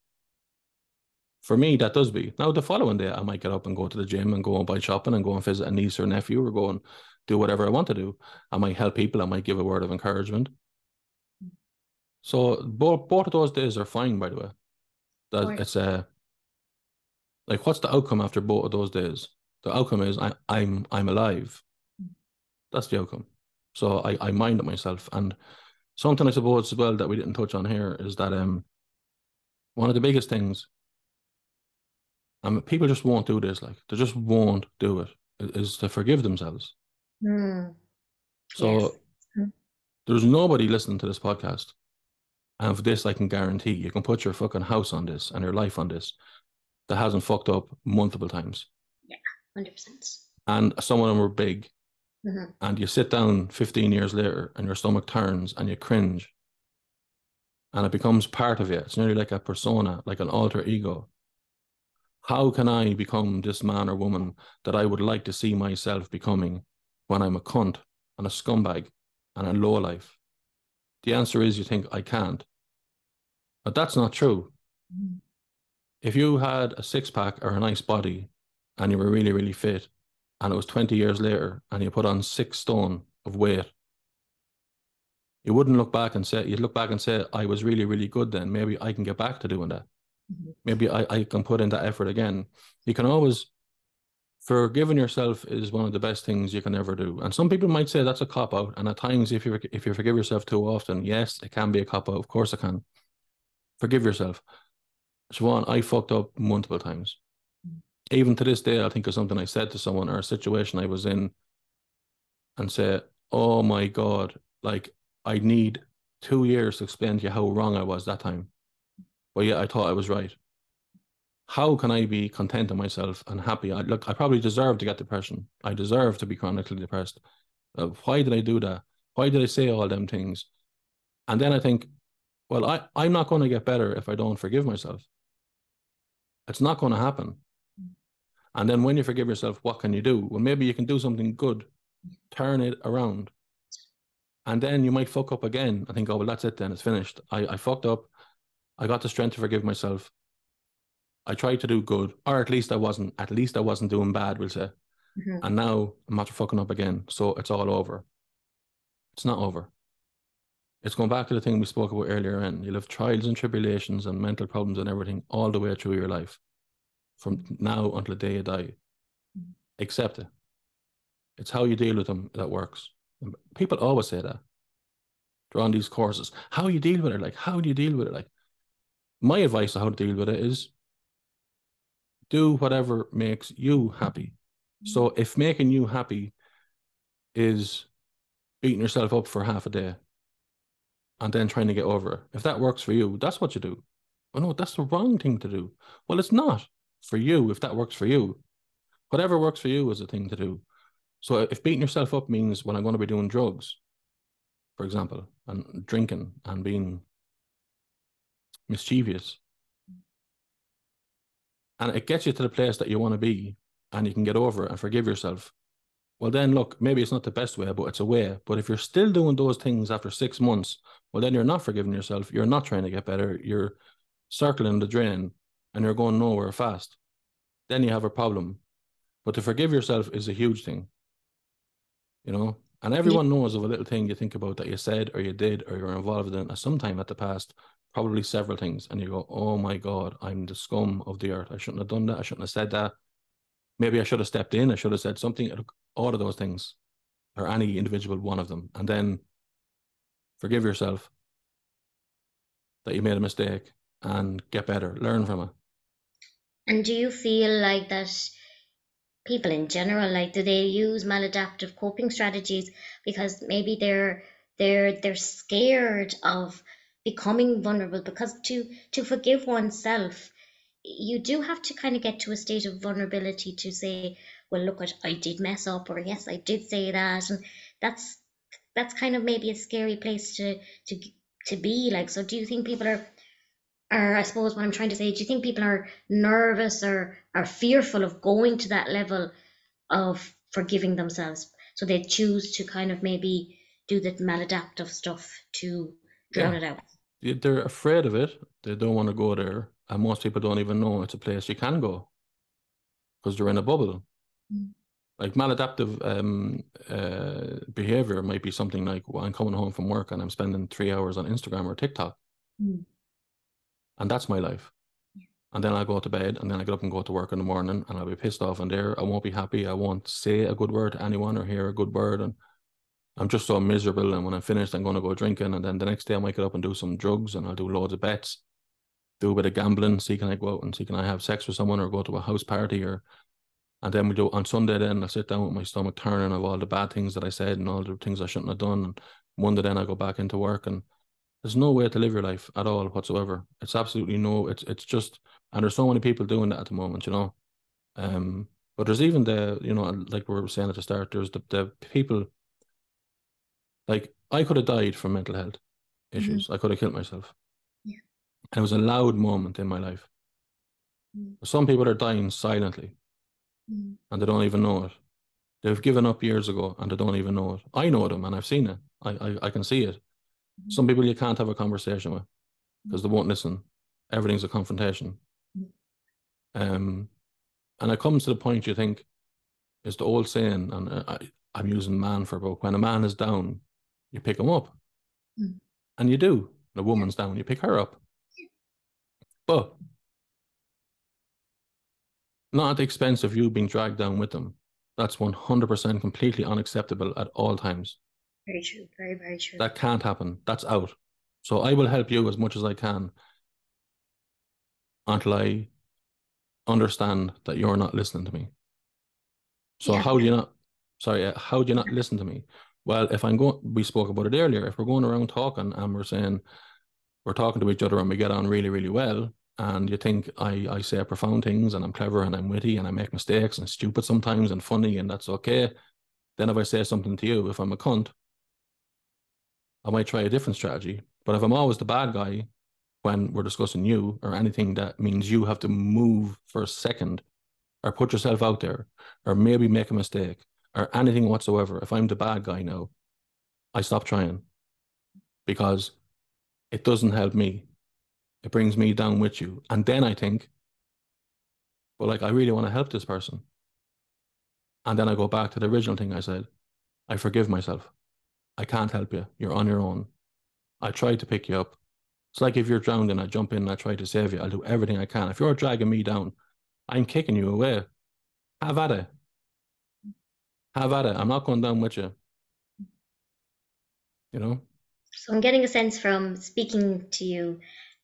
For me, that does be. Now, the following day, I might get up and go to the gym and go and buy shopping and go and visit a niece or nephew or go and do whatever I want to do. I might help people. I might give a word of encouragement. So both both of those days are fine, by the way. That Right. it's a like what's the outcome after both of those days? The outcome is I, I'm I'm alive. That's the outcome. So I, I mind it myself. And something I suppose as well that we didn't touch on here is that um one of the biggest things um people just won't do this, like they just won't do it. Is to forgive themselves. Mm. So Yes. Mm. there's nobody listening to this podcast. And for this, I can guarantee you can put your fucking house on this and your life on this that hasn't fucked up multiple times. Yeah, 100%. And some of them were big. Mhm. And you sit down 15 years later and your stomach turns and you cringe. And it becomes part of you. It's nearly like a persona, like an alter ego. How can I become this man or woman that I would like to see myself becoming when I'm a cunt and a scumbag and a lowlife? The answer is you think I can't. But that's not true. If you had a six pack or a nice body and you were really, really fit, and it was 20 years later and you put on six stone of weight, You wouldn't look back and say, you'd look back and say, I was really, really good then. Maybe I can get back to doing that. Mhm. Maybe I, I can put in that effort again. You can always, forgiving yourself is one of the best things you can ever do. And some people might say that's a cop out. And at times, if you if you forgive yourself too often, yes, it can be a cop out. Of course, it can. Forgive yourself. Siobhan, I fucked up multiple times. Even to this day, I think of something I said to someone or a situation I was in and say, oh my God, like I need two years to explain to you how wrong I was that time. But yeah, I thought I was right. How can I be content in myself and happy? I, look, I probably deserve to get depression. I deserve to be chronically depressed. Uh, why did I do that? Why did I say all them things? And then I think, well, I, I'm not going to get better if I don't forgive myself. It's not going to happen. And then when you forgive yourself, what can you do? Well, maybe you can do something good, turn it around. And then you might fuck up again. I think, oh, well, that's it then. It's finished. I, I fucked up. I got the strength to forgive myself. I tried to do good, or at least I wasn't, at least I wasn't doing bad, we'll say. Mhm. And now I'm after fucking up again. So it's all over. It's not over. It's going back to the thing we spoke about earlier and you'll have trials and tribulations and mental problems and everything all the way through your life. From now until the day you die. Accept it. It's how you deal with them that works. People always say that. They're on these courses. How you deal with it? Like, how do you deal with it? Like, my advice on how to deal with it is do whatever makes you happy. So mm-hmm. if making you happy is beating yourself up for half a day and then trying to get over it, if that works for you, that's what you do. Oh no, that's the wrong thing to do. Well, it's not for you if that works for you. Whatever works for you is a thing to do. So if beating yourself up means when I'm going to be doing drugs, for example, and drinking and being mischievous, and it gets you to the place that you want to be and you can get over it and forgive yourself, well, then look, maybe it's not the best way, but it's a way. But if you're still doing those things after six months, well, then you're not forgiving yourself. You're not trying to get better. You're circling the drain and you're going nowhere fast. Then you have a problem. But to forgive yourself is a huge thing, you know? And everyone knows of a little thing you think about that you said or you did or you're involved in at some time at the past, probably several things. And you go, oh my God, I'm the scum of the earth. I shouldn't have done that. I shouldn't have said that. Maybe I should have stepped in. I should have said something. All of those things, or any individual one of them. And then forgive yourself that you made a mistake and get better, learn from it. And do you feel like that people in general, like do they use maladaptive coping strategies because maybe they're they're they're scared of becoming vulnerable because to to forgive oneself you do have to kind of get to a state of vulnerability to say well look what I did mess up or yes I did say that and that's that's kind of maybe a scary place to to to be like so do you think people are or I suppose what I'm trying to say, do you think people are nervous or are fearful of going to that level of forgiving themselves? So they choose to kind of maybe do the maladaptive stuff to drown Yeah. it out. They- They're afraid of it. They don't want to go there. And most people don't even know it's a place you can go because they're in a bubble. Mm. Like maladaptive um, uh, behavior might be something like well, I'm coming home from work and I'm spending three hours on Instagram or TikTok. Mm. And that's my life. And then I'll go to bed and then I get up and go to work in the morning and I'll be pissed off and there. I won't be happy. I won't say a good word to anyone or hear a good word. And I'm just so miserable. And when I'm finished, I'm going to go drinking. And then the next day, I might get up and do some drugs and I'll do loads of bets, do a bit of gambling, see can I go out and see can I have sex with someone or go to a house party or. And then we do on Sunday. Then I sit down with my stomach turning of all the bad things that I said and all the things I shouldn't have done. And Monday, then I go back into work and there's no way to live your life at all whatsoever. It's absolutely no. It's it's just and there's so many people doing that at the moment, you know. Um, but there's even the you know like we were saying at the start, there's the the people. Like I could have died from mental health issues. I could have killed myself. Yeah. And it was a loud moment in my life. Mm. Some people are dying silently Mm. and they don't even know it. They've given up years ago and they don't even know it. I know them and I've seen it. I I, I can see it. Some people you can't have a conversation with because they won't listen. Everything's a confrontation. Mm. Um, and it comes to the point you think, it's the old saying, and I, I'm using man for about when a man is down, you pick them up. Mm. And you do. The woman's down, you pick her up. But not at the expense of you being dragged down with them. That's 100% completely unacceptable at all times. Very true. Very, very true. That can't happen. That's out. So I will help you as much as I can until I understand that you're not listening to me. So Yeah. how do you not? Sorry, uh, how do you not listen to me? Well, if I'm going, we spoke about it earlier. If we're going around talking and we're saying we're talking to each other and we get on really, really well, and you think I I say profound things and I'm clever and I'm witty and I make mistakes and stupid sometimes and funny and that's okay. Then if I say something to you, if I'm a cunt, I might try a different strategy. But if I'm always the bad guy when we're discussing you or anything that means you have to move for a second or put yourself out there or maybe make a mistake or anything whatsoever, if I'm the bad guy now, I stop trying because it doesn't help me. It brings me down with you. And then I think, well, like, I really want to help this person. And then I go back to the original thing I said I forgive myself. I can't help you. You're on your own. I tried to pick you up. It's like if you're drowning, I jump in and I try to save you. I'll do everything I can. If you're dragging me down, I'm kicking you away. Have at it. Have at it. I'm not going down with you. You know? So I'm getting a sense from speaking to you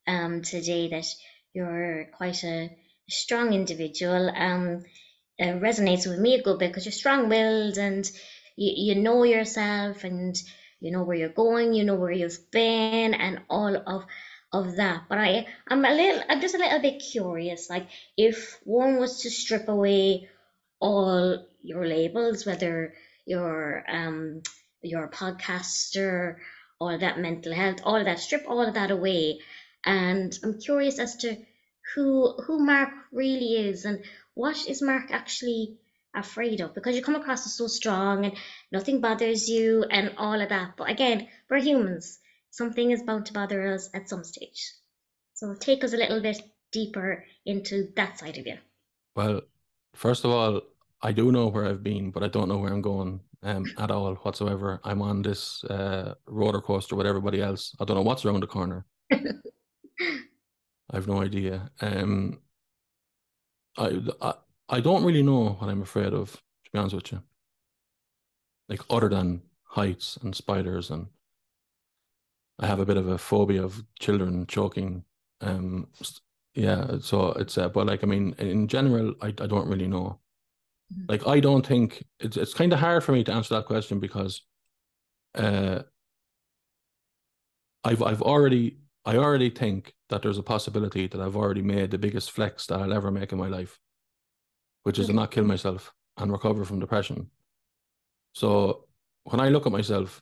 um, today that you're quite a strong individual. Um, it resonates with me a good bit because you're strong-willed and you, you know yourself and you know where you're going, you know where you've been, and all of of that. But I, I'm a little, I'm just a little bit curious. Like, if one was to strip away all your labels, whether you're um you're podcaster all that mental health, all that, strip all of that away. And I'm curious as to who who Mark really is and what is Mark actually afraid of because you come across as so strong and nothing bothers you and all of that. But again, we're humans. Something is bound to bother us at some stage. So take us a little bit deeper into that side of you. Well, first of all, I do know where I've been, but I don't know where I'm going um, at all whatsoever. I'm on this uh, roller coaster with everybody else. I don't know what's around the corner. I've no idea. Um, I, I I don't really know what I'm afraid of, to be honest with you. Like other than heights and spiders, and I have a bit of a phobia of children choking. Um, yeah, so it's uh, but like I mean, in general, I I don't really know. Mhm. Like I don't think it's it's kind of hard for me to answer that question because, uh, I've I've already I already think that there's a possibility that I've already made the biggest flex that I'll ever make in my life, which is to not kill myself and recover from depression. So when I look at myself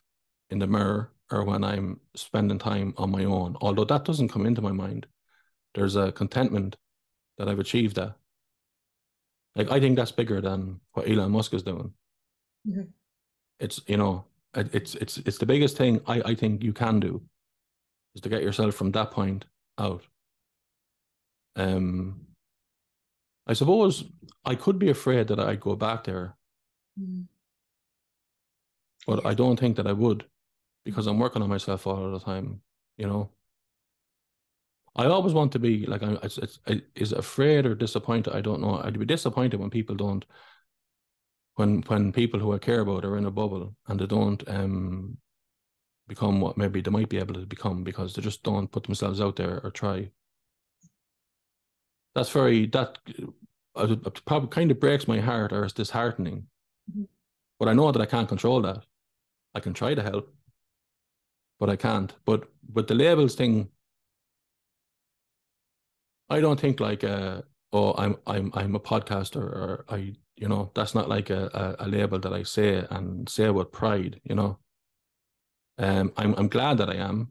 in the mirror or when I'm spending time on my own, although that doesn't come into my mind, there's a contentment that I've achieved that. Like I think that's bigger than what Elon Musk is doing. Mhm. It's you know, it- it's it's it's the biggest thing I, I think you can do is to get yourself from that point out. Um I suppose I could be afraid that I'd go back there, Mm. but. I don't think that I would because I'm working on myself all the time, you know. I always want to be like I'm it's, it's it is afraid or disappointed. I don't know. I'd be disappointed when people don't when when people who I care about are in a bubble and they don't um become what maybe they might be able to become because they just don't put themselves out there or try. That's very that uh, probably kind of breaks my heart or is disheartening. Mhm. But I know that I can't control that. I can try to help, but I can't. But with the labels thing, I don't think like uh oh I'm I'm I'm a podcaster or I you know that's not like a, a, a label that I say and say with pride, you know. Um I'm I'm glad that I am.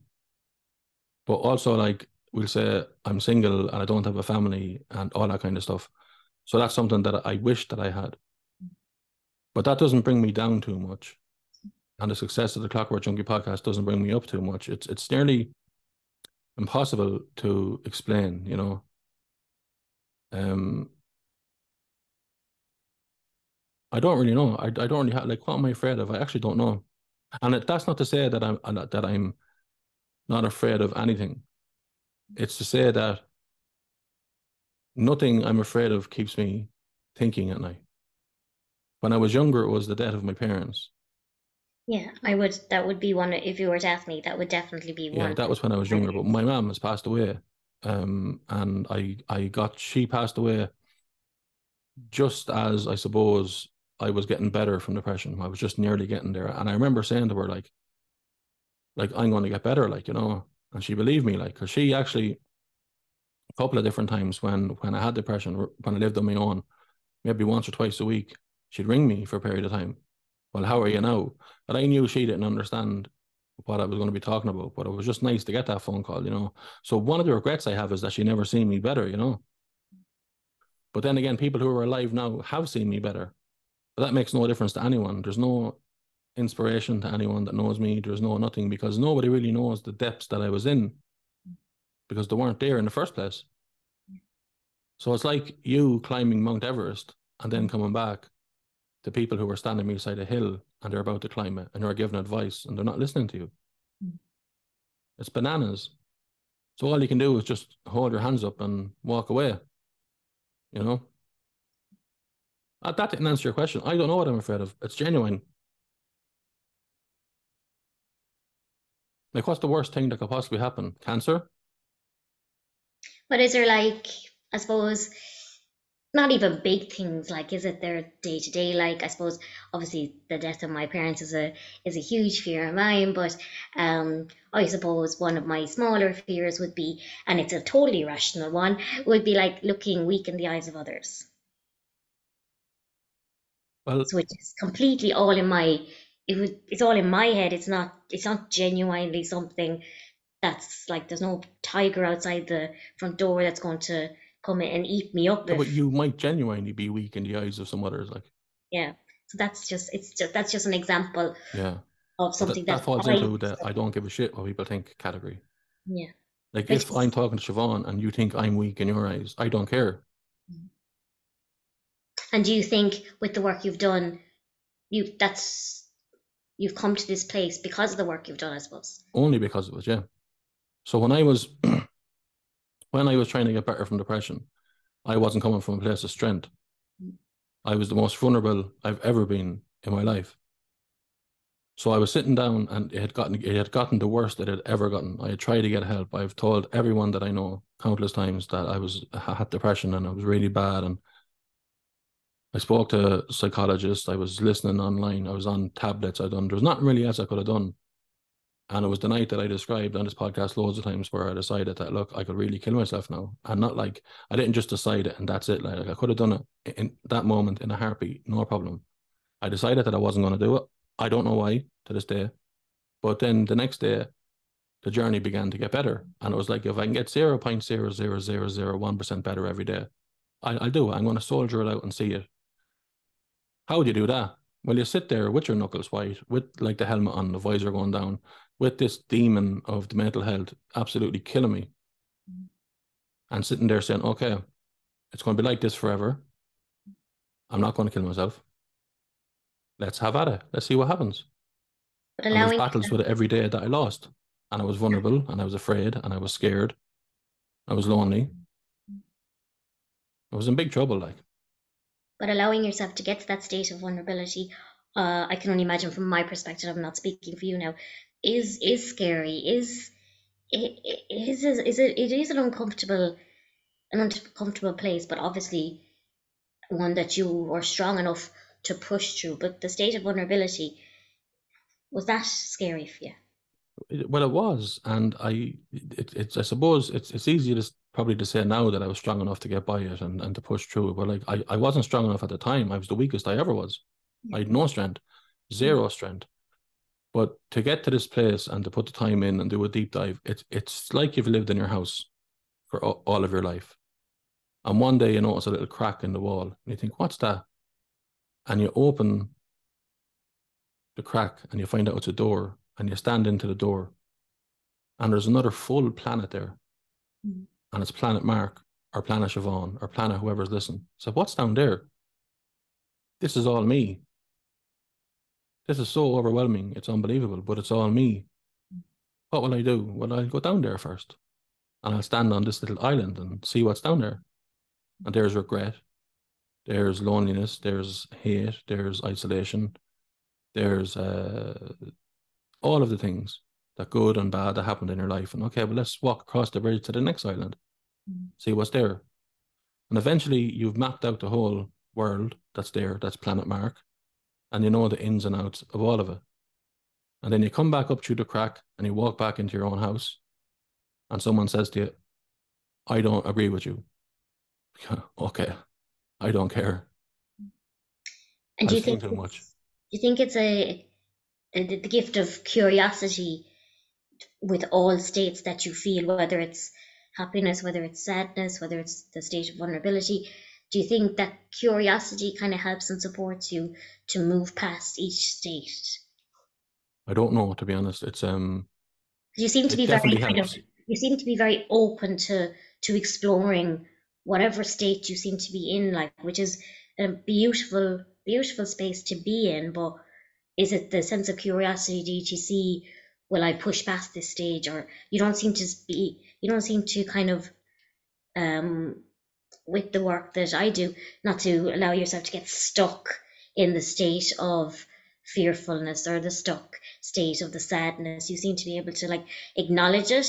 But also like we'll say I'm single and I don't have a family and all that kind of stuff. So that's something that I wish that I had. But that doesn't bring me down too much. And the success of the Clockwork Junkie podcast doesn't bring me up too much. It's it's nearly impossible to explain, you know. Um, I don't really know. I, I don't really have like what am I afraid of? I actually don't know. And it, that's not to say that I'm that I'm not afraid of anything. It's to say that nothing I'm afraid of keeps me thinking at night. When I was younger, it was the death of my parents. Yeah, I would. That would be one. If you were to ask me, that would definitely be one. Yeah, that was when I was younger, but my mom has passed away. Um, and I I got she passed away just as I suppose I was getting better from depression. I was just nearly getting there. And I remember saying to her, like, like I'm going to get better, like, you know, and she believed me, like, because she actually a couple of different times when when I had depression, when I lived on my own, maybe once or twice a week, she'd ring me for a period of time. Well, how are you now? But I knew she didn't understand what I was going to be talking about, but it was just nice to get that phone call, you know. So one of the regrets I have is that she never seen me better, you know. But then again, people who are alive now have seen me better. But that makes no difference to anyone. There's no inspiration to anyone that knows me. There's no nothing because nobody really knows the depths that I was in because they weren't there in the first place. So it's like you climbing Mount Everest and then coming back to people who are standing beside a hill and they're about to climb it and they're giving advice and they're not listening to you. Mm. It's bananas. So all you can do is just hold your hands up and walk away. You know? Uh, That didn't answer your question. I don't know what I'm afraid of. It's genuine. Like, what's the worst thing that could possibly happen? Cancer? But is there like, I suppose, not even big things like is it their day to day like I suppose obviously the death of my parents is a is a huge fear of mine but um I suppose one of my smaller fears would be and it's a totally rational one would be like looking weak in the eyes of others. Well, so it's just completely all in my it would it's all in my head. It's not it's not genuinely something that's like there's no tiger outside the front door that's going to come in and eat me up yeah, but you might genuinely be weak in the eyes of some others. Like, yeah so that's just it's just that's just an example yeah. of something that, that that falls I into the I don't give a shit what people think category. yeah Like, if I'm talking to Siobhan and you think I'm weak in your eyes, I don't care. Mm-hmm. and do you think with the work you've done you that's you've come to this place because of the work you've done I suppose Only because of it yeah. So when I was when I was trying to get better from depression, I wasn't coming from a place of strength. I was the most vulnerable I've ever been in my life. So I was sitting down and it had gotten it had gotten the worst it had ever gotten. I had tried to get help. I've told everyone that I know countless times that I was I had depression and it was really bad and I spoke to psychologists, I was listening online, I was on tablets, I done there was nothing really else I could have done. And it was the night that I described on this podcast loads of times where I decided that look, I could really kill myself now. And not like I didn't just decide it and that's it. Like I could have done it in that moment in a heartbeat, no problem. I decided that I wasn't going to do it. I don't know why to this day. But then the next day, the journey began to get better. And it was like if I can get 0.00001% better every day, I, I'll do it. I'm going to soldier it out and see it. How would you do that? Well, you sit there with your knuckles white, with like the helmet on, the visor going down, with this demon of the mental health absolutely killing me. And sitting there saying, okay, it's going to be like this forever. I'm not going to kill myself. Let's have at it. Let's see what happens. but And allowing battles with it every day that I lost. And I was vulnerable and I was afraid and I was scared. I was lonely. I was in big trouble, like. But allowing yourself to get to that state of vulnerability uh, I can only imagine from my perspective I'm not speaking for you now is is scary is it, is is it it is an uncomfortable an uncomfortable place but obviously one that you are strong enough to push through. But the state of vulnerability was that scary for you? Well, it was, and I, it, it's, I suppose it's it's easier to probably to say now that I was strong enough to get by it and, and to push through. But like I, I wasn't strong enough at the time. I was the weakest I ever was. I had no strength, zero strength. But to get to this place and to put the time in and do a deep dive, it's it's like you've lived in your house for all of your life. And one day you notice a little crack in the wall, and you think, "What's that?" And you open the crack, and you find out it's a door, and you stand into the door, and there's another full planet there, Mhm. And it's Planet Mark or Planet Siobhan or Planet whoever's listening. So what's down there? This is all me. This is so overwhelming. It's unbelievable, but it's all me. what will I do? Well, I'll go down there first and I'll stand on this little island and see what's down there. And there's regret, there's loneliness, there's hate, there's isolation, there's uh, all of the things that good and bad that happened in your life. And okay, well, let's walk across the bridge to the next island. See what's there. And eventually you've mapped out the whole world that's there, that's planet Mark, and you know the ins and outs of all of it. And then you come back up through the crack and you walk back into your own house, and someone says to you, I don't agree with you. okay, I don't care. And do you think too much. it's- do you think it's a, a the gift of curiosity with all states that you feel, whether it's happiness, whether it's sadness, whether it's the state of vulnerability? Do you think that curiosity kind of helps and supports you to move past each state? I don't know, to be honest. It's um you seem to be very kind of you seem to be very open to to exploring whatever state you seem to be in, like which is a beautiful, beautiful space to be in. But is it the sense of curiosity? Do you see, will I push past this stage, or you don't seem to be, you don't seem to kind of, um, with the work that I do, not to allow yourself to get stuck in the state of fearfulness or the stuck state of the sadness. You seem to be able to like acknowledge it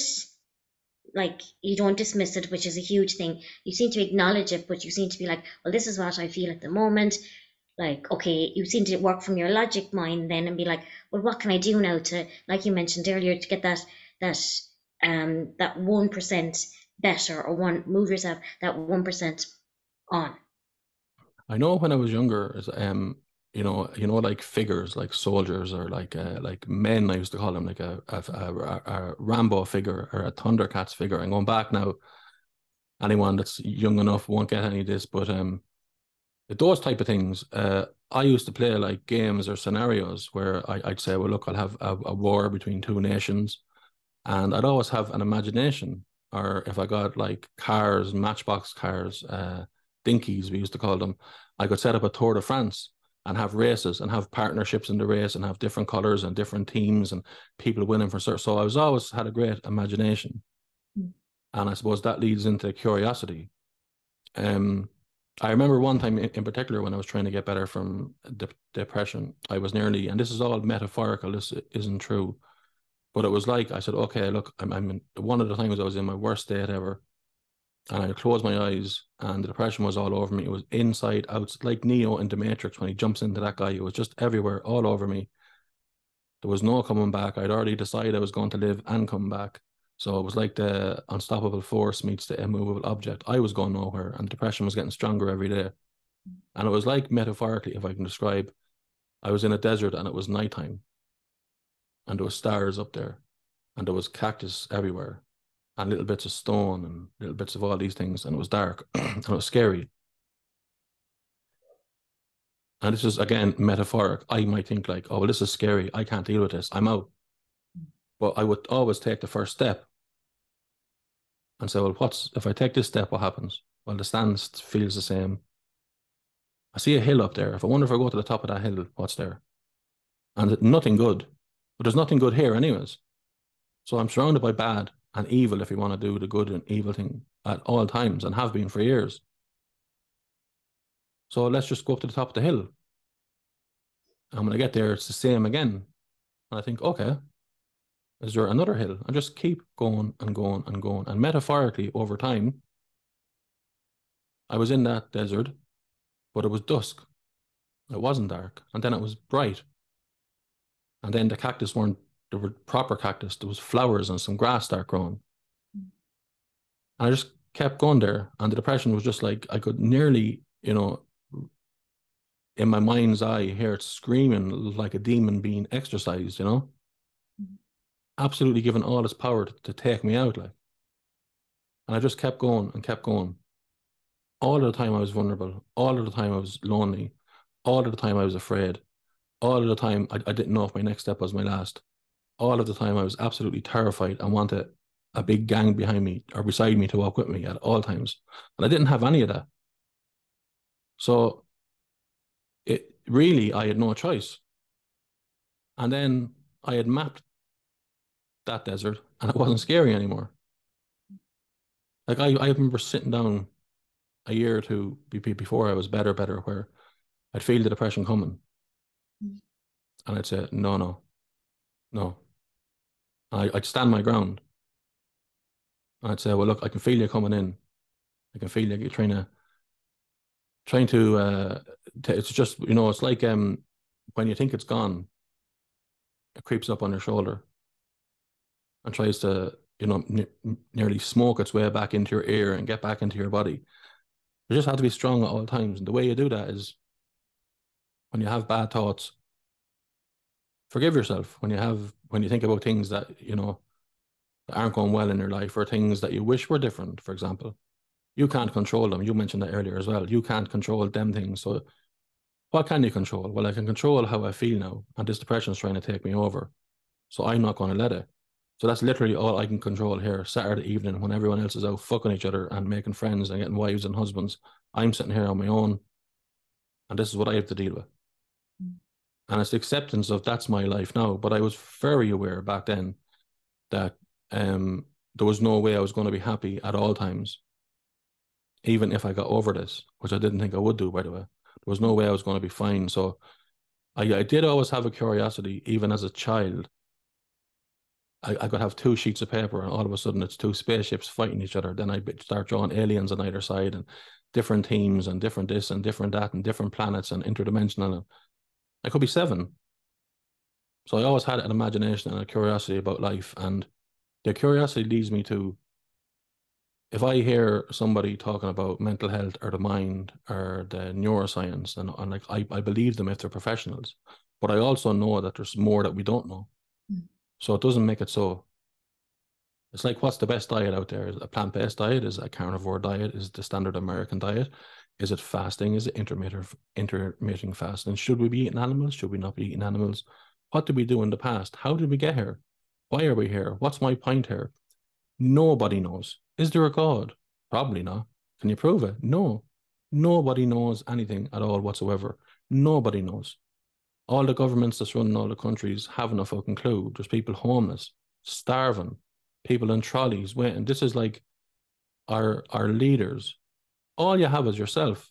like you don't dismiss it, which is a huge thing. You seem to acknowledge it, but you seem to be like, well, this is what I feel at the moment. Like, okay, you seem to work from your logic mind then and be like, well, what can I do now to, like you mentioned earlier, to get that that um that one percent better or one move yourself that one percent on. I know when I was younger, um, you know, you know, like figures, like soldiers or like uh, like men. I used to call them like a a, a, a Rambo figure or a Thundercats figure. And going back now, anyone that's young enough won't get any of this, but um, those type of things. Uh, I used to play like games or scenarios where I, I'd say, well, look, I'll have a, a war between two nations, and I'd always have an imagination. Or if I got like cars, matchbox cars, uh, dinkies, we used to call them, I could set up a Tour de France and have races and have partnerships in the race and have different colors and different teams and people winning for certain. So I was always had a great imagination, Mm. and I suppose that leads into curiosity. Um, I remember one time in, particular when I was trying to get better from de- depression, I was nearly, and this is all metaphorical. This isn't true, but it was like I said, okay, look, I'm, I'm in, one of the times I was in my worst state ever and I closed my eyes and the depression was all over me. It was inside, out, like Neo in The Matrix when he jumps into that guy. It was just everywhere, all over me. There was no coming back. I'd already decided I was going to live and come back. So it was like the unstoppable force meets the immovable object. I was going nowhere and depression was getting stronger every day. And it was like metaphorically, if I can describe, I was in a desert and it was nighttime. And there was stars up there. And there was cactus everywhere and little bits of stone and little bits of all these things, and it was dark and it was scary. And this is again metaphoric. I might think like, oh, well, this is scary. I can't deal with this. I'm out. But I would always take the first step and say, well, what's if I take this step, what happens? Well, the stance feels the same. I see a hill up there. If I wonder if I go to the top of that hill, what's there? And nothing good. But there's nothing good here, anyways. So I'm surrounded by bad and evil if you want to do the good and evil thing at all times and have been for years. So let's just go up to the top of the hill. And when I get there, it's the same again. And I think, okay, is there another hill? And just keep going and going and going. And metaphorically, over time, I was in that desert, but it was dusk. It wasn't dark. And then it was bright. And then the cactus weren't there were proper cactus. There was flowers and some grass start growing. And I just kept going there. And the depression was just like I could nearly, you know, in my mind's eye, hear it screaming like a demon being exorcised, you know? Absolutely given all its power to, to take me out, like. And I just kept going and kept going. All of the time I was vulnerable. All of the time I was lonely. All of the time I was afraid. All of the time I, I didn't know if my next step was my last all of the time I was absolutely terrified and wanted a big gang behind me or beside me to walk with me at all times. And I didn't have any of that. So it really I had no choice. And then I had mapped that desert and it wasn't scary anymore. Like I, I remember sitting down a year or two before I was better, better, where I'd feel the depression coming. Mm. And I'd say, no, no, no. I, I'd stand my ground. I'd say, well, look, I can feel you coming in. I can feel you. You're trying to, trying to. Uh, t- it's just you know, it's like um, when you think it's gone, it creeps up on your shoulder, and tries to, you know, n- nearly smoke its way back into your ear and get back into your body. You just have to be strong at all times, and the way you do that is when you have bad thoughts. Forgive yourself when you have when you think about things that you know that aren't going well in your life or things that you wish were different, for example, you can't control them. You mentioned that earlier as well. You can't control them things. So what can you control? Well, I can control how I feel now, and this depression is trying to take me over. So I'm not going to let it. So that's literally all I can control here. Saturday evening, when everyone else is out fucking each other and making friends and getting wives and husbands, I'm sitting here on my own, and this is what I have to deal with. And it's the acceptance of that's my life now. But I was very aware back then that um, there was no way I was going to be happy at all times, even if I got over this, which I didn't think I would do, by the way. There was no way I was going to be fine. So I, I did always have a curiosity, even as a child. I, I could have two sheets of paper and all of a sudden it's two spaceships fighting each other. Then I start drawing aliens on either side and different teams and different this and different that and different planets and interdimensional. I could be seven. So I always had an imagination and a curiosity about life. And the curiosity leads me to if I hear somebody talking about mental health or the mind or the neuroscience, and, and like I, I believe them if they're professionals, but I also know that there's more that we don't know. So it doesn't make it so. It's like what's the best diet out there? Is a plant based diet? Is a carnivore diet? Is the standard American diet? Is it fasting? Is it intermittent intermittent fasting? Should we be eating animals? Should we not be eating animals? What did we do in the past? How did we get here? Why are we here? What's my point here? Nobody knows. Is there a God? Probably not. Can you prove it? No. Nobody knows anything at all whatsoever. Nobody knows. All the governments that's running all the countries haven't a fucking clue. There's people homeless, starving, people in trolleys waiting. This is like our our leaders. All you have is yourself.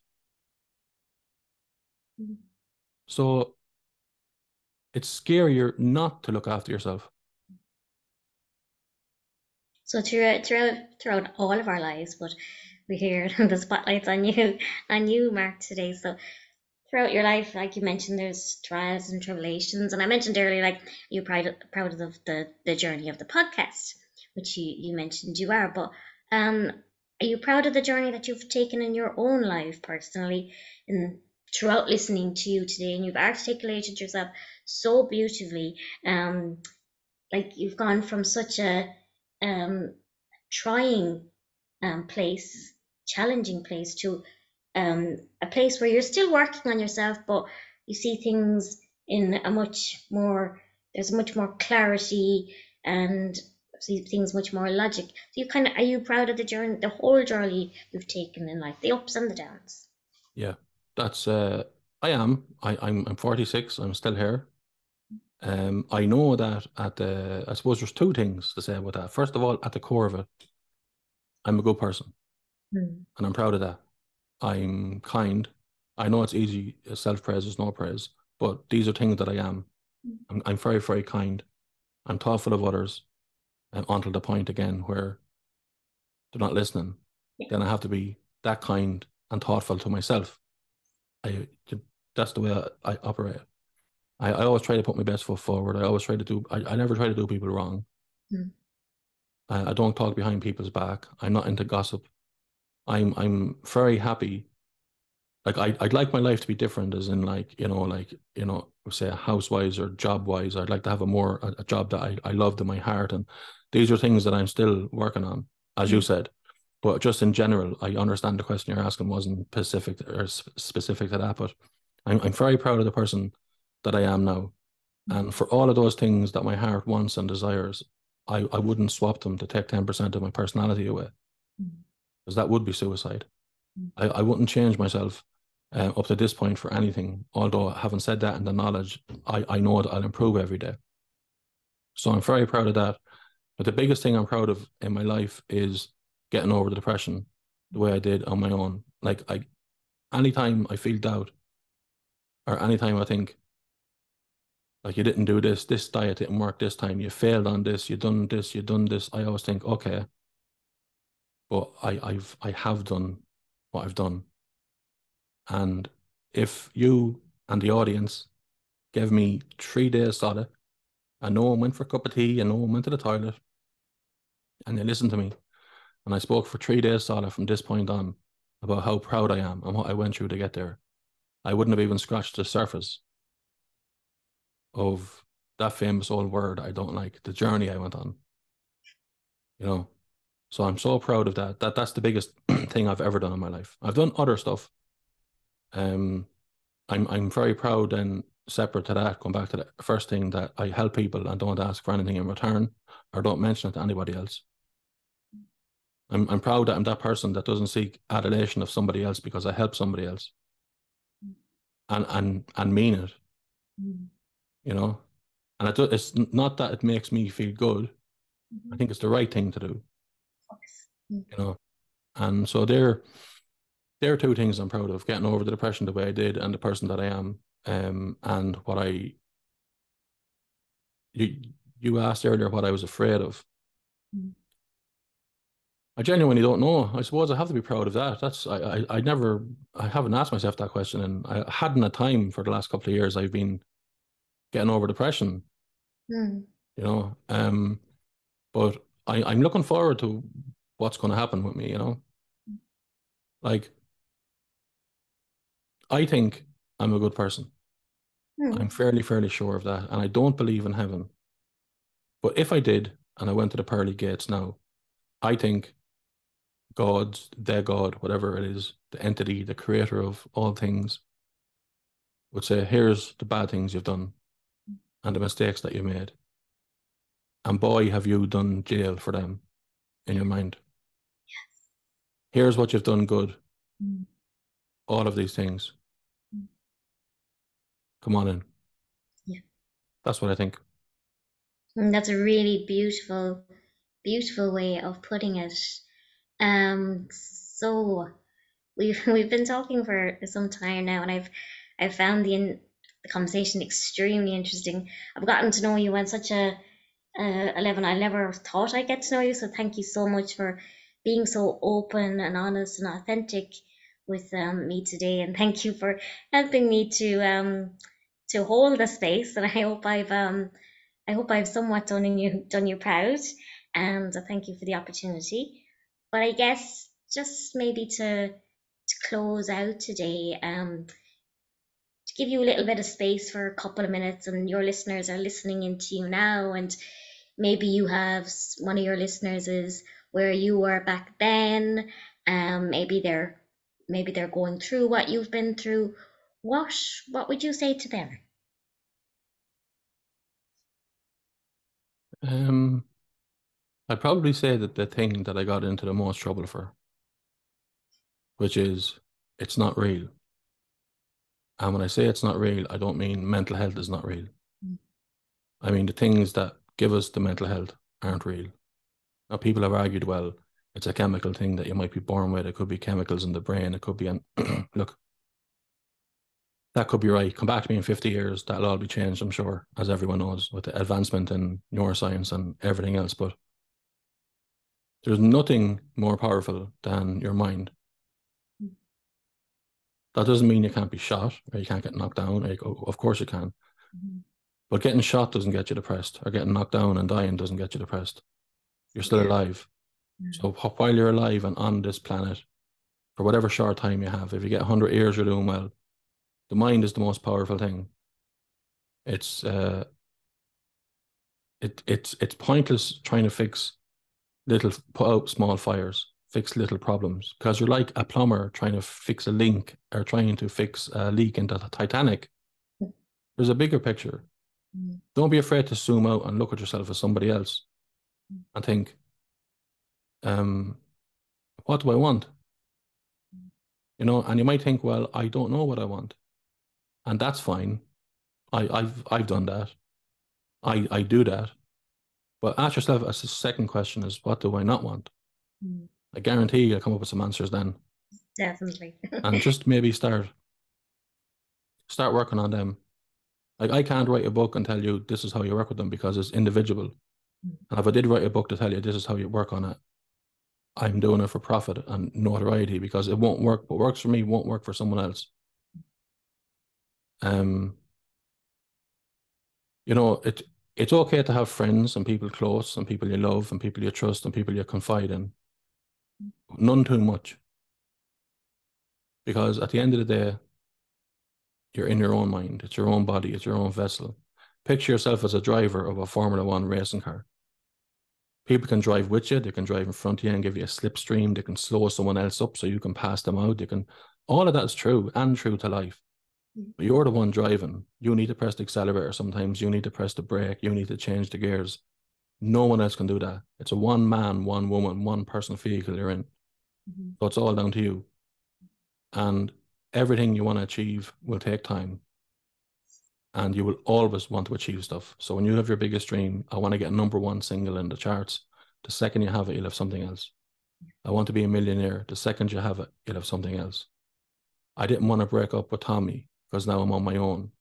Mm-hmm. So it's scarier not to look after yourself. So throughout throughout throughout all of our lives, but we hear the spotlights on you on you, Mark, today. So throughout your life, like you mentioned, there's trials and tribulations, and I mentioned earlier, like you're proud proud of the the journey of the podcast, which you you mentioned you are. But um, are you proud of the journey that you've taken in your own life personally, in throughout listening to you today, and you've articulated yourself so beautifully. Um, like you've gone from such a um, trying um, place, challenging place to um, a place where you're still working on yourself, but you see things in a much more, there's much more clarity and see things much more logic. So you kind of, are you proud of the journey, the whole journey you've taken in life, the ups and the downs? Yeah, that's, uh, I am. I, I'm, I'm 46. I'm still here. Um, I know that at the, I suppose there's two things to say about that. First of all, at the core of it, I'm a good person, mm. and I'm proud of that. I'm kind. I know it's easy. Self praise is no praise, but these are things that I am. I'm, I'm very, very kind. I'm thoughtful of others, and until the point again where they're not listening, yeah. then I have to be that kind and thoughtful to myself. I that's the way I, I operate. I, I always try to put my best foot forward. I always try to do. I, I never try to do people wrong. Mm. I, I don't talk behind people's back. I'm not into gossip. I'm I'm very happy. Like I I'd like my life to be different, as in like you know like you know say house wise or job wise. I'd like to have a more a, a job that I I loved in my heart, and these are things that I'm still working on, as mm. you said. But just in general, I understand the question you're asking wasn't specific or specific to that, but I'm I'm very proud of the person that I am now. And for all of those things that my heart wants and desires, I, I wouldn't swap them to take 10% of my personality away. Because that would be suicide. I, I wouldn't change myself uh, up to this point for anything. Although, having said that and the knowledge, I, I know that I'll improve every day. So I'm very proud of that. But the biggest thing I'm proud of in my life is getting over the depression the way I did on my own. Like I anytime I feel doubt or anytime I think like you didn't do this, this diet didn't work this time, you failed on this, you done this, you done this, I always think, okay. But I, I've I have done what I've done. And if you and the audience gave me three days solid, and no one went for a cup of tea and no one went to the toilet, and they listened to me, and I spoke for three days solid from this point on about how proud I am and what I went through to get there, I wouldn't have even scratched the surface of that famous old word I don't like, the journey I went on. You know, so I'm so proud of that. That that's the biggest thing I've ever done in my life. I've done other stuff. Um, I'm I'm very proud and separate to that. Going back to the first thing that I help people and don't ask for anything in return, or don't mention it to anybody else. I'm I'm proud that I'm that person that doesn't seek adulation of somebody else because I help somebody else. And and and mean it. Mm. You know? And it, it's not that it makes me feel good. I think it's the right thing to do. You know? And so there there are two things I'm proud of, getting over the depression the way I did and the person that I am. Um and what I you you asked earlier what I was afraid of. Mm. I genuinely don't know. I suppose I have to be proud of that. That's I, I I never I haven't asked myself that question and I hadn't a time for the last couple of years I've been getting over depression, Mm. you know. Um but I, I'm looking forward to what's gonna happen with me, you know. Like I think I'm a good person. Mm. I'm fairly, fairly sure of that. And I don't believe in heaven. But if I did, and I went to the pearly gates now, I think God's, their God, whatever it is, the entity, the creator of all things, would say, here's the bad things you've done and the mistakes that you made. And boy, have you done jail for them in your mind. Yes. Here's what you've done good. Mm. All of these things. Mm. Come on in. Yeah. That's what I think. And that's a really beautiful, beautiful way of putting it. Um, so we've we've been talking for some time now, and I've I've found the in, the conversation extremely interesting. I've gotten to know you on such a uh, a level I never thought I'd get to know you. So thank you so much for being so open and honest and authentic with um, me today, and thank you for helping me to um to hold the space. And I hope I've um I hope I've somewhat done you done you proud, and thank you for the opportunity. But I guess just maybe to to close out today, um, to give you a little bit of space for a couple of minutes, and your listeners are listening into you now, and maybe you have one of your listeners is where you were back then, um, maybe they're maybe they're going through what you've been through. What what would you say to them? Um, I'd probably say that the thing that I got into the most trouble for, which is it's not real. And when I say it's not real, I don't mean mental health is not real. Mm. I mean the things that give us the mental health aren't real. Now people have argued, well, it's a chemical thing that you might be born with. It could be chemicals in the brain. It could be, an look, that could be right. Come back to me in 50 years, that'll all be changed, I'm sure, as everyone knows, with the advancement in neuroscience and everything else. But there's nothing more powerful than your mind. Mm. That doesn't mean you can't be shot or you can't get knocked down. Like, o- of course you can. Mhm. But getting shot doesn't get you depressed, or getting knocked down and dying doesn't get you depressed. You're still alive. Mm. So while you're alive and on this planet, for whatever short time you have, if you get 100 years, you're doing well. The mind is the most powerful thing. It's uh, it it's it's pointless trying to fix little put out small fires, fix little problems, because you're like a plumber trying to fix a link or trying to fix a leak in the Titanic. There's a bigger picture. Mm. Don't be afraid to zoom out and look at yourself as somebody else and think, um, what do I want? You know, and you might think, well, I don't know what I want. And that's fine. I, I've I've done that. I, I do that. But ask yourself as the second question is what do I not want? Mm. I guarantee you'll come up with some answers then. Definitely. And just maybe start start working on them. Like I can't write a book and tell you this is how you work with them because it's individual. Mm. And if I did write a book to tell you this is how you work on it, I'm doing it for profit and notoriety because it won't work. What works for me won't work for someone else. Um, you know, it it's okay to have friends and people close and people you love and people you trust and people you confide in. None too much. Because at the end of the day, you're in your own mind. It's your own body. It's your own vessel. Picture yourself as a driver of a Formula One racing car. People can drive with you. They can drive in front of you and give you a slipstream. They can slow someone else up so you can pass them out. They can. All of that's true and true to life. But you're the one driving. You need to press the accelerator sometimes. You need to press the brake. You need to change the gears. No one else can do that. It's a one man, one woman, one person vehicle you're in. Mhm. So it's all down to you. And everything you want to achieve will take time. And you will always want to achieve stuff. So when you have your biggest dream, I want to get number one single in the charts. The second you have it, you'll have something else. I want to be a millionaire. The second you have it, you'll have something else. I didn't want to break up with Tommy because now I'm on my own.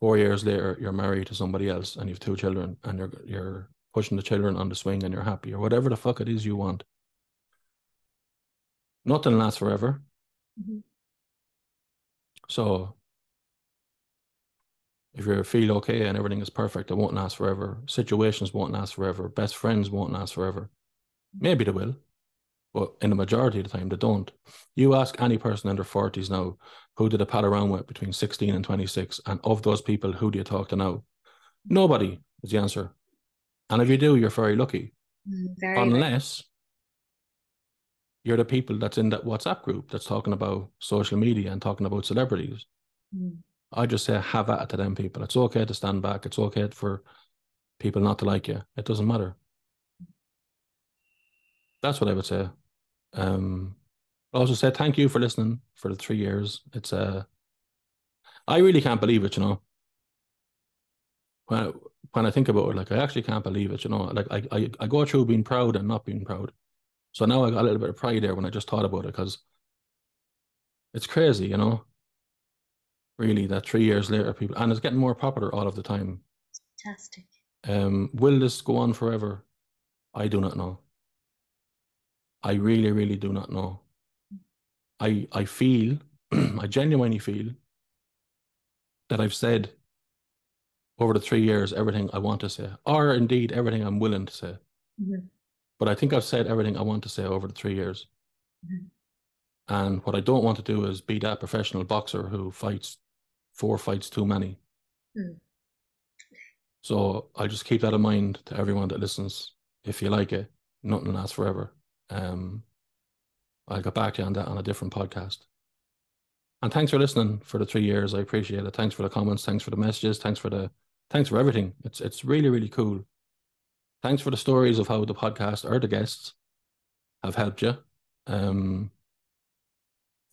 Four years later, you're married to somebody else and you have two children and you're you're pushing the children on the swing and you're happy or whatever the fuck it is you want. Nothing lasts forever. Mhm. So if you feel okay and everything is perfect, it won't last forever. Situations won't last forever. Best friends won't last forever. Maybe they will, but in the majority of the time, they don't. You ask any person in their 40s now who did a pat around with between 16 and 26, and of those people, who do you talk to now? Nobody is the answer. And if you do, you're very lucky. Mm, very- Unless you're the people that's in that WhatsApp group that's talking about social media and talking about celebrities. Mm. I just say have at it to them people. It's okay to stand back. It's okay for people not to like you. It doesn't matter. That's what I would say. Um, also say thank you for listening for the three years. It's uh, I really can't believe it. You know, when I, when I think about it, like I actually can't believe it. You know, like I I, I go through being proud and not being proud. So now I got a little bit of pride there when I just thought about it because it's crazy, you know. Really, that three years later, people and it's getting more popular all of the time. Fantastic. Um, will this go on forever? I do not know. I really, really do not know. I I feel, I genuinely feel that I've said over the three years everything I want to say, or indeed everything I'm willing to say. Mhm. But I think I've said everything I want to say over the three years. Mhm. And what I don't want to do is be that professional boxer who fights four fights too many. Mm. So I'll just keep that in mind to everyone that listens. If you like it, nothing lasts forever. Um, I'll get back to you on that on a different podcast. And thanks for listening for the three years. I appreciate it. Thanks for the comments. Thanks for the messages. Thanks for the thanks for everything. It's it's really really cool. Thanks for the stories of how the podcast or the guests have helped you. Um,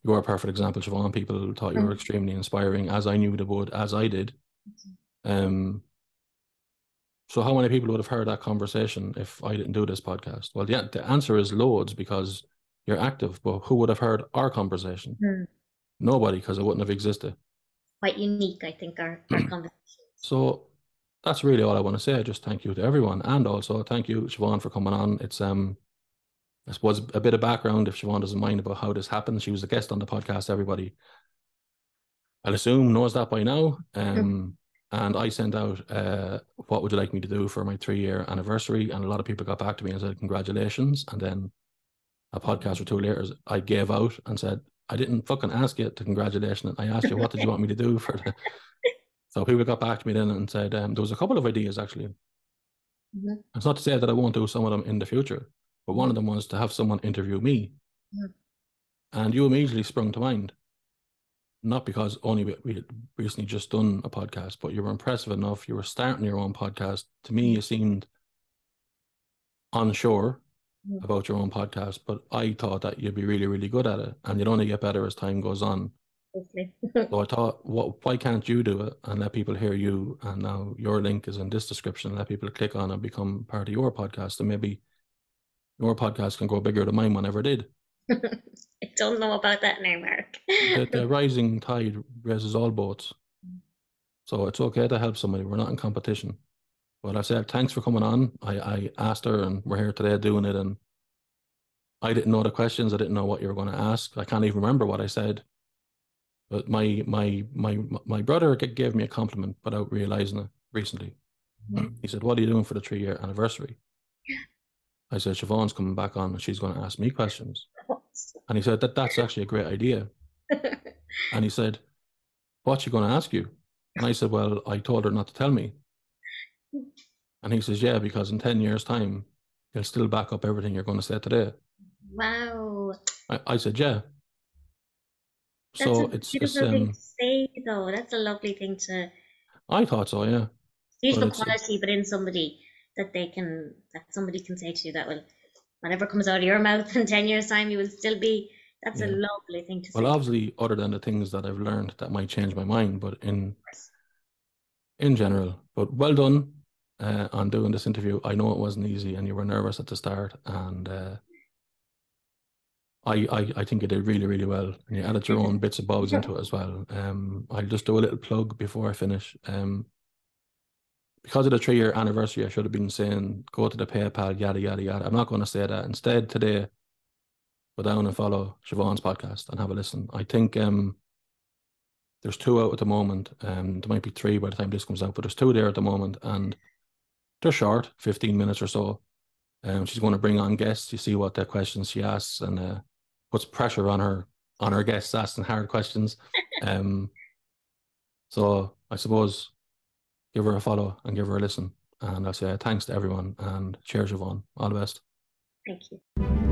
you're a perfect example, Siobhan. People thought you were Mm. extremely inspiring, as I knew they would, as I did. Um, so how many people would have heard that conversation if I didn't do this podcast? Well, the, the answer is loads because you're active, but who would have heard our conversation? Mm. Nobody, because it wouldn't have existed. Quite unique, I think, our, our conversation. So that's really all I want to say. Just thank you to everyone, and also thank you, Siobhan, for coming on. It's um, I suppose a bit of background, if Siobhan doesn't mind, about how this happened. She was a guest on the podcast. Everybody, I'll assume, knows that by now. Um, and I sent out, uh, what would you like me to do for my three-year anniversary? And a lot of people got back to me and said congratulations. And then a podcast or two later, I gave out and said I didn't fucking ask you to congratulation. I asked you what did you want me to do for the. So people got back to me then and said um, there was a couple of ideas actually. Mhm. It's not to say that I won't do some of them in the future, but one of them was to have someone interview me. Mhm. And you immediately sprung to mind. Not because only we, we had recently just done a podcast, but you were impressive enough. You were starting your own podcast. To me, you seemed unsure Mhm. about your own podcast, but I thought that you'd be really, really good at it. And you'd only get better as time goes on. Hopefully. So I thought, what? Why can't you do it and let people hear you? And now your link is in this description. Let people click on and become part of your podcast, and maybe your podcast can go bigger than mine one ever did. I don't know about that now, Mark. The, the rising tide raises all boats, so it's okay to help somebody. We're not in competition. But I said, thanks for coming on. I, I asked her, and we're here today doing it. And I didn't know the questions. I didn't know what you were going to ask. I can't even remember what I said. But my my my my brother gave me a compliment without realizing it recently. Mhm. He said, "What are you doing for the three year anniversary?" I said, "Siobhan's coming back on, and she's going to ask me questions." And he said, "That that's actually a great idea." And he said, "What's she going to ask you?" And I said, "Well, I told her not to tell me." And he says, "Yeah, because in ten years' time, you'll still back up everything you're going to say today." wow. I, I said, "Yeah." That's So a it's it's beautiful thing um, to say, though. That's a lovely thing to I thought so, yeah. beautiful it's- quality, but in somebody that they can that somebody can say to you that will whatever comes out of your mouth in ten years' time, you will still be. That's a lovely thing to Well, say. Well, obviously, other than the things that I've learned that might change my mind, but in in general. But well done uh, on doing this interview. I know it wasn't easy, and you were nervous at the start, and uh, I, I I think you did really really well, and you added your own bits and bobs into it as well. Um, I'll just do a little plug before I finish. Um, because of the three year anniversary, I should have been saying go to the PayPal, yada yada yada. I'm not going to say that. Instead, today, go down and follow Siobhan's podcast and have a listen. I think um, there's two out at the moment. Um, there might be three by the time this comes out, but there's two there at the moment, and they're short, 15 minutes or so. Um, she's going to bring on guests. You see what the questions she asks, and uh, puts pressure on her on her guests asking hard questions. Um, so I suppose give her a follow and give her a listen. And I'll say thanks to everyone and cheers, Siobhan. All the best. Thank you.